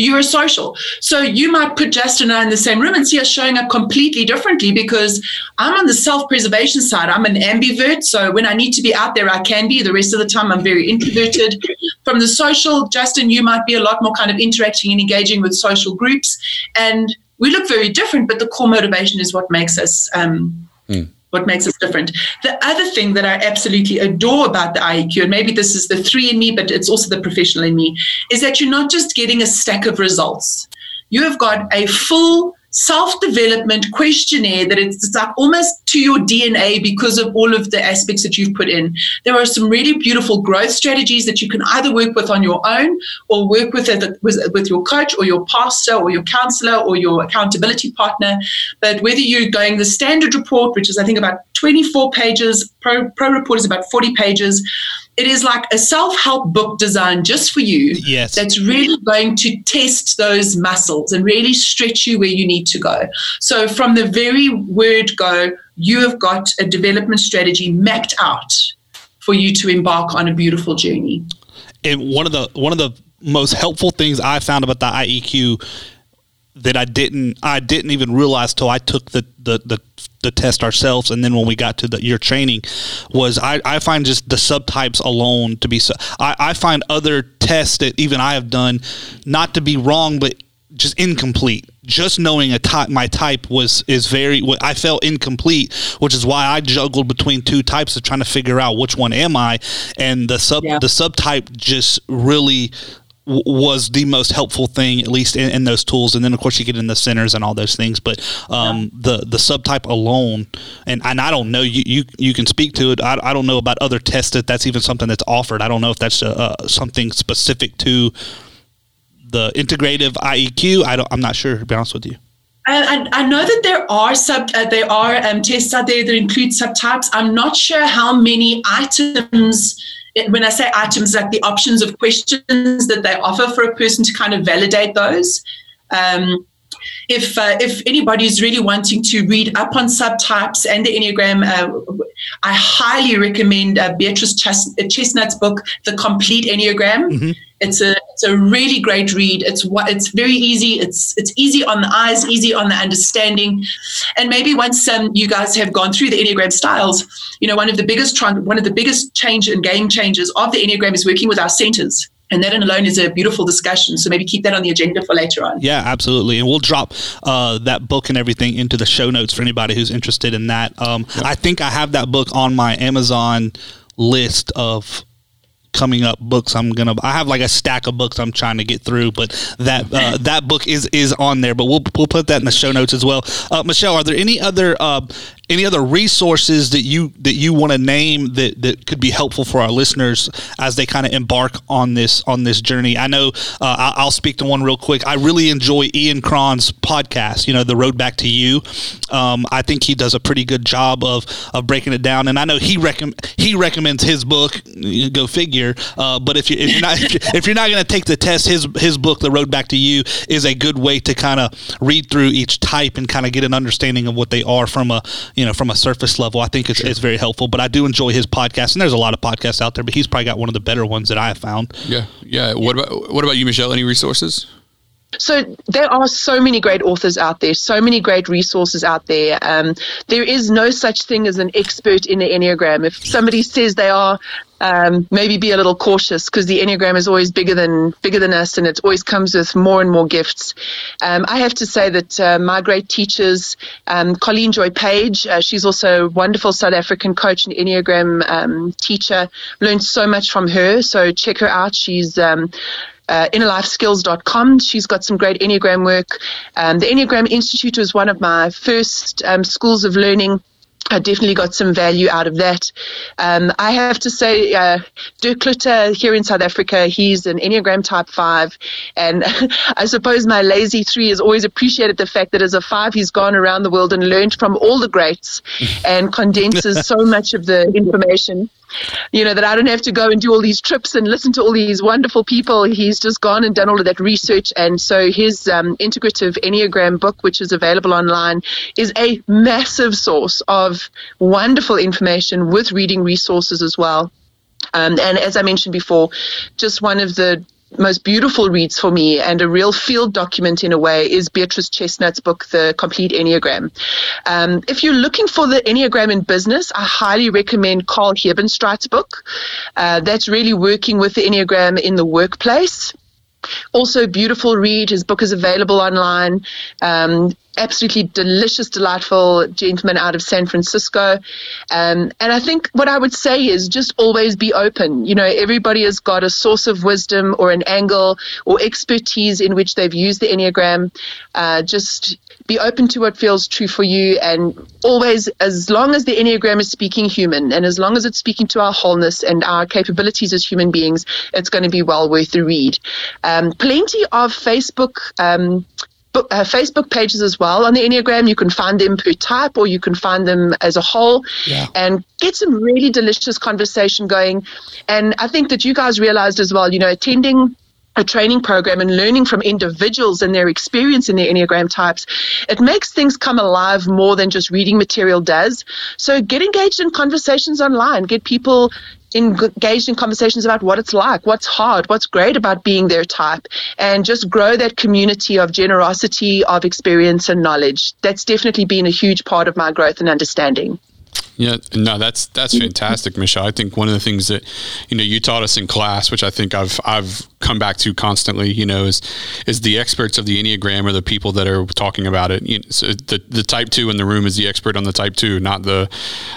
you're social. So you might put Justin and I in the same room and see us showing up completely differently because I'm on the self preservation side. I'm an ambivert. So when I need to be out there, I can be. The rest of the time, I'm very introverted. From the social, Justin, you might be a lot more kind of interacting and engaging with social groups. And we look very different, but the core motivation is what makes us. Um, mm what makes us different. The other thing that I absolutely adore about the IEQ, and maybe this is the three in me, but it's also the professional in me, is that you're not just getting a stack of results. You have got a full self-development questionnaire that it's, like almost to your DNA because of all of the aspects that you've put in. There are some really beautiful growth strategies that you can either work with on your own or work with uh, with, with your coach or your pastor or your counselor or your accountability partner. But whether you're going the standard report, which is I think about 24 pages, pro, pro report is about 40 pages it is like a self-help book designed just for you yes. that's really going to test those muscles and really stretch you where you need to go so from the very word go you have got a development strategy mapped out for you to embark on a beautiful journey. And one of the one of the most helpful things i found about the ieq that I didn't I didn't even realize till I took the the, the the test ourselves and then when we got to the, your training was I, I find just the subtypes alone to be so I, I find other tests that even I have done not to be wrong but just incomplete just knowing a type my type was is very I felt incomplete which is why I juggled between two types of trying to figure out which one am I and the sub yeah. the subtype just really was the most helpful thing, at least in, in, those tools. And then, of course, you get in the centers and all those things. But um, yeah. the the subtype alone, and, and I don't know, you, you you can speak to it. I, I don't know about other tests that that's even something that's offered. I don't know if that's uh, something specific to the integrative IEQ. I don't. I'm not sure. To be honest with you. I, I, know that there are sub uh, there are um, tests out there that include subtypes. I'm not sure how many items when I say items, like the options of questions that they offer for a person to kind of validate those. Um, if uh, if anybody is really wanting to read up on subtypes and the Enneagram, uh, I highly recommend uh, Beatrice Chestnut's book, The Complete Enneagram. Mm-hmm. It's a it's a really great read. It's what it's very easy. It's it's easy on the eyes, easy on the understanding, and maybe once um, you guys have gone through the Enneagram styles, you know one of the biggest one of the biggest change and game changers of the Enneagram is working with our centers. And that in alone is a beautiful discussion. So maybe keep that on the agenda for later on. Yeah, absolutely. And we'll drop uh, that book and everything into the show notes for anybody who's interested in that. Um, I think I have that book on my Amazon list of coming up books I'm gonna I have like a stack of books I'm trying to get through but that uh, that book is is on there but we'll we'll put that in the show notes as well. Uh, Michelle are there any other uh, any other resources that you that you want to name that that could be helpful for our listeners as they kind of embark on this on this journey I know uh, I'll speak to one real quick I really enjoy Ian Cron's podcast you know the road back to you um, I think he does a pretty good job of of breaking it down and I know he recommend he recommends his book go figure. Uh, but if you if you're not if you're not going to take the test, his his book, The Road Back to You, is a good way to kind of read through each type and kind of get an understanding of what they are from a you know from a surface level. I think it's, sure. it's very helpful. But I do enjoy his podcast, and there's a lot of podcasts out there, but he's probably got one of the better ones that I have found. Yeah, yeah. What about what about you, Michelle? Any resources? So there are so many great authors out there, so many great resources out there. Um, there is no such thing as an expert in the Enneagram. If somebody says they are um, maybe be a little cautious because the Enneagram is always bigger than bigger than us, and it always comes with more and more gifts. Um, I have to say that uh, my great teachers, um, Colleen Joy Page, uh, she's also a wonderful South African coach and Enneagram um, teacher. Learned so much from her, so check her out. She's um, uh, innerlifeskills.com. She's got some great Enneagram work. Um, the Enneagram Institute was one of my first um, schools of learning I definitely got some value out of that. Um, I have to say, uh, Dirk Cloete here in South Africa, he's an Enneagram Type 5. And I suppose my lazy three has always appreciated the fact that as a five, he's gone around the world and learned from all the greats and condenses so much of the information you know, that I don't have to go and do all these trips and listen to all these wonderful people. He's just gone and done all of that research. And so his um, integrative Enneagram book, which is available online, is a massive source of wonderful information with reading resources as well. Um, and as I mentioned before, just one of the most beautiful reads for me and a real field document in a way is Beatrice Chestnut's book, The Complete Enneagram. Um, if you're looking for the Enneagram in business, I highly recommend Carl Hebenstreit's book. Uh, that's really working with the Enneagram in the workplace. Also, beautiful read. His book is available online. Um, absolutely delicious, delightful gentleman out of San Francisco. Um, and I think what I would say is just always be open. You know, everybody has got a source of wisdom or an angle or expertise in which they've used the Enneagram. Uh, just be open to what feels true for you and always, as long as the Enneagram is speaking human and as long as it's speaking to our wholeness and our capabilities as human beings, it's going to be well worth the read. Um, plenty of Facebook um, book, uh, Facebook pages as well on the Enneagram. You can find them per type or you can find them as a whole yeah. and get some really delicious conversation going. And I think that you guys realized as well, you know, attending a training program and learning from individuals and their experience in their Enneagram types, it makes things come alive more than just reading material does. So get engaged in conversations online, get people engaged in conversations about what it's like, what's hard, what's great about being their type, and just grow that community of generosity, of experience, and knowledge. That's definitely been a huge part of my growth and understanding. Yeah, no, that's that's fantastic, Michelle. I think one of the things that you know you taught us in class, which I think I've I've come back to constantly, you know, is is the experts of the enneagram or the people that are talking about it. You know, so the the type two in the room is the expert on the type two, not the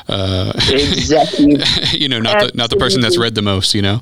uh, exactly. you know, not Absolutely. the not the person that's read the most. You know.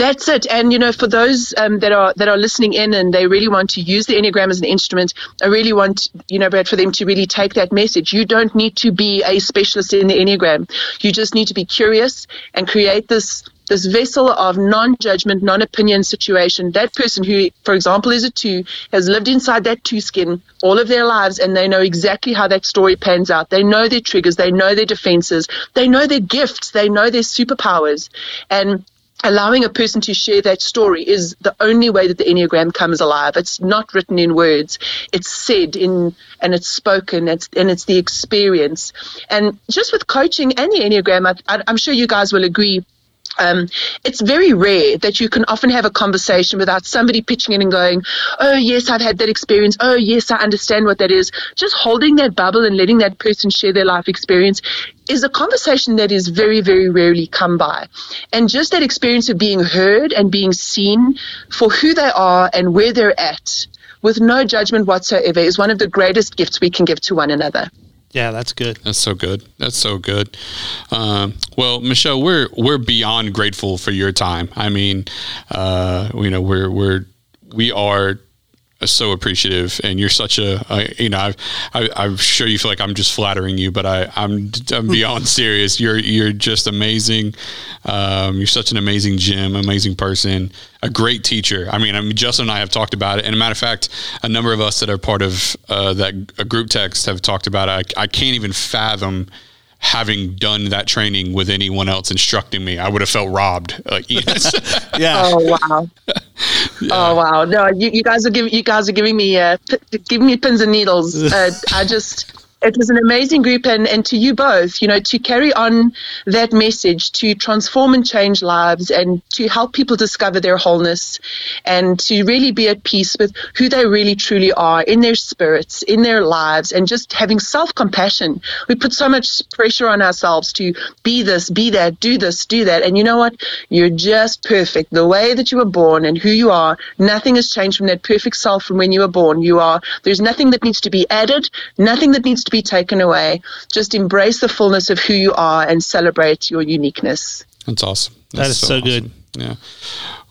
That's it. And you know, for those um, that are that are listening in and they really want to use the enneagram as an instrument, I really want you know, Brad, for them to really take that message. You don't need to be a specialist in the enneagram. You just need to be curious and create this this vessel of non-judgment, non-opinion situation. That person who, for example, is a two, has lived inside that two skin all of their lives, and they know exactly how that story pans out. They know their triggers, they know their defenses, they know their gifts, they know their superpowers, and allowing a person to share that story is the only way that the enneagram comes alive. It's not written in words. It's said in and it's spoken. It's, and it's the experience. And just with coaching and the enneagram I, i'm sure you guys will agree um, it's very rare that you can often have a conversation without somebody pitching in and going, Oh, yes, I've had that experience. Oh, yes, I understand what that is. Just holding that bubble and letting that person share their life experience is a conversation that is very, very rarely come by. And just that experience of being heard and being seen for who they are and where they're at with no judgment whatsoever is one of the greatest gifts we can give to one another. Yeah, that's good. That's so good. That's so good. Um, well, Michelle, we're we're beyond grateful for your time. I mean, uh, you know, we're we're we are so appreciative and you're such a, a you know I've, I, am sure you feel like I'm just flattering you but I I'm, I'm beyond serious you're you're just amazing um, you're such an amazing Jim amazing person a great teacher I mean I mean Justin and I have talked about it and a matter of fact a number of us that are part of uh, that group text have talked about it I, I can't even fathom having done that training with anyone else instructing me. I would have felt robbed. yes. yeah. Oh wow. yeah. Oh wow. No, you, you, guys are giving you guys are giving me uh, p- giving me pins and needles. Uh, I just it was an amazing group and, and to you both you know to carry on that message to transform and change lives and to help people discover their wholeness and to really be at peace with who they really truly are in their spirits in their lives and just having self-compassion. We put so much pressure on ourselves to be this be that do this do that and you know what? You're just perfect. The way that you were born and who you are nothing has changed from that perfect self from when you were born. You are there's nothing that needs to be added nothing that needs to be taken away. Just embrace the fullness of who you are and celebrate your uniqueness. That's awesome. That's that is so, so awesome. good. Yeah.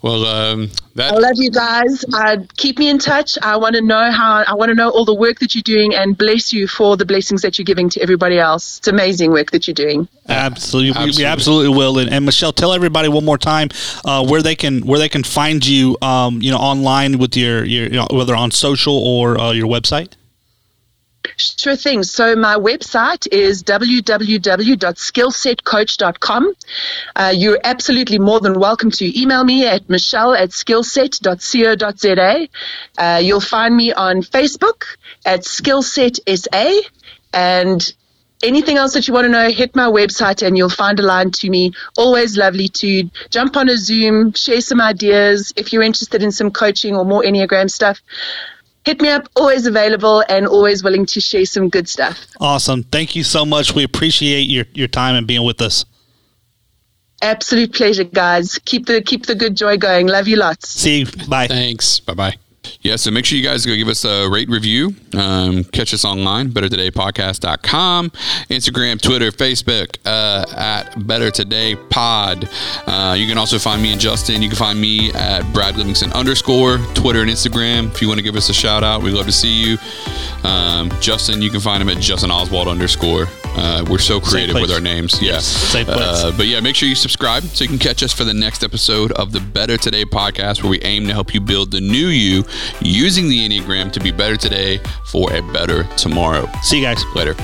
Well, um, that I love you guys. Uh, keep me in touch. I want to know how. I want to know all the work that you're doing, and bless you for the blessings that you're giving to everybody else. It's amazing work that you're doing. Absolutely, absolutely. we absolutely will. And, and, Michelle, tell everybody one more time uh, where they can where they can find you. Um, you know, online with your your you know, whether on social or uh, your website. Sure thing. So my website is www.skillsetcoach.com. Uh, you're absolutely more than welcome to email me at michelle at skillset.co.za. Uh, you'll find me on Facebook at skillsetsa and anything else that you want to know, hit my website and you'll find a line to me. Always lovely to jump on a Zoom, share some ideas. If you're interested in some coaching or more Enneagram stuff, hit me up. Always available and always willing to share some good stuff. Awesome. Thank you so much. We appreciate your, your time and being with us. Absolute pleasure, guys. Keep the keep the good joy going. Love you lots. See you. Bye. Thanks. Bye bye. Yeah, so make sure you guys go give us a rate review. Um, catch us online, bettertodaypodcast.com, Instagram, Twitter, Facebook, uh, at Better Today Pod. Uh, you can also find me and Justin. You can find me at Brad Livingston underscore, Twitter and Instagram. If you want to give us a shout out, we'd love to see you. Um, Justin, you can find him at Justin Oswald underscore. Uh, we're so creative with our names. Yeah. Same place. Uh, but yeah, make sure you subscribe so you can catch us for the next episode of the Better Today podcast, where we aim to help you build the new you using the Enneagram to be better today for a better tomorrow. See you guys later.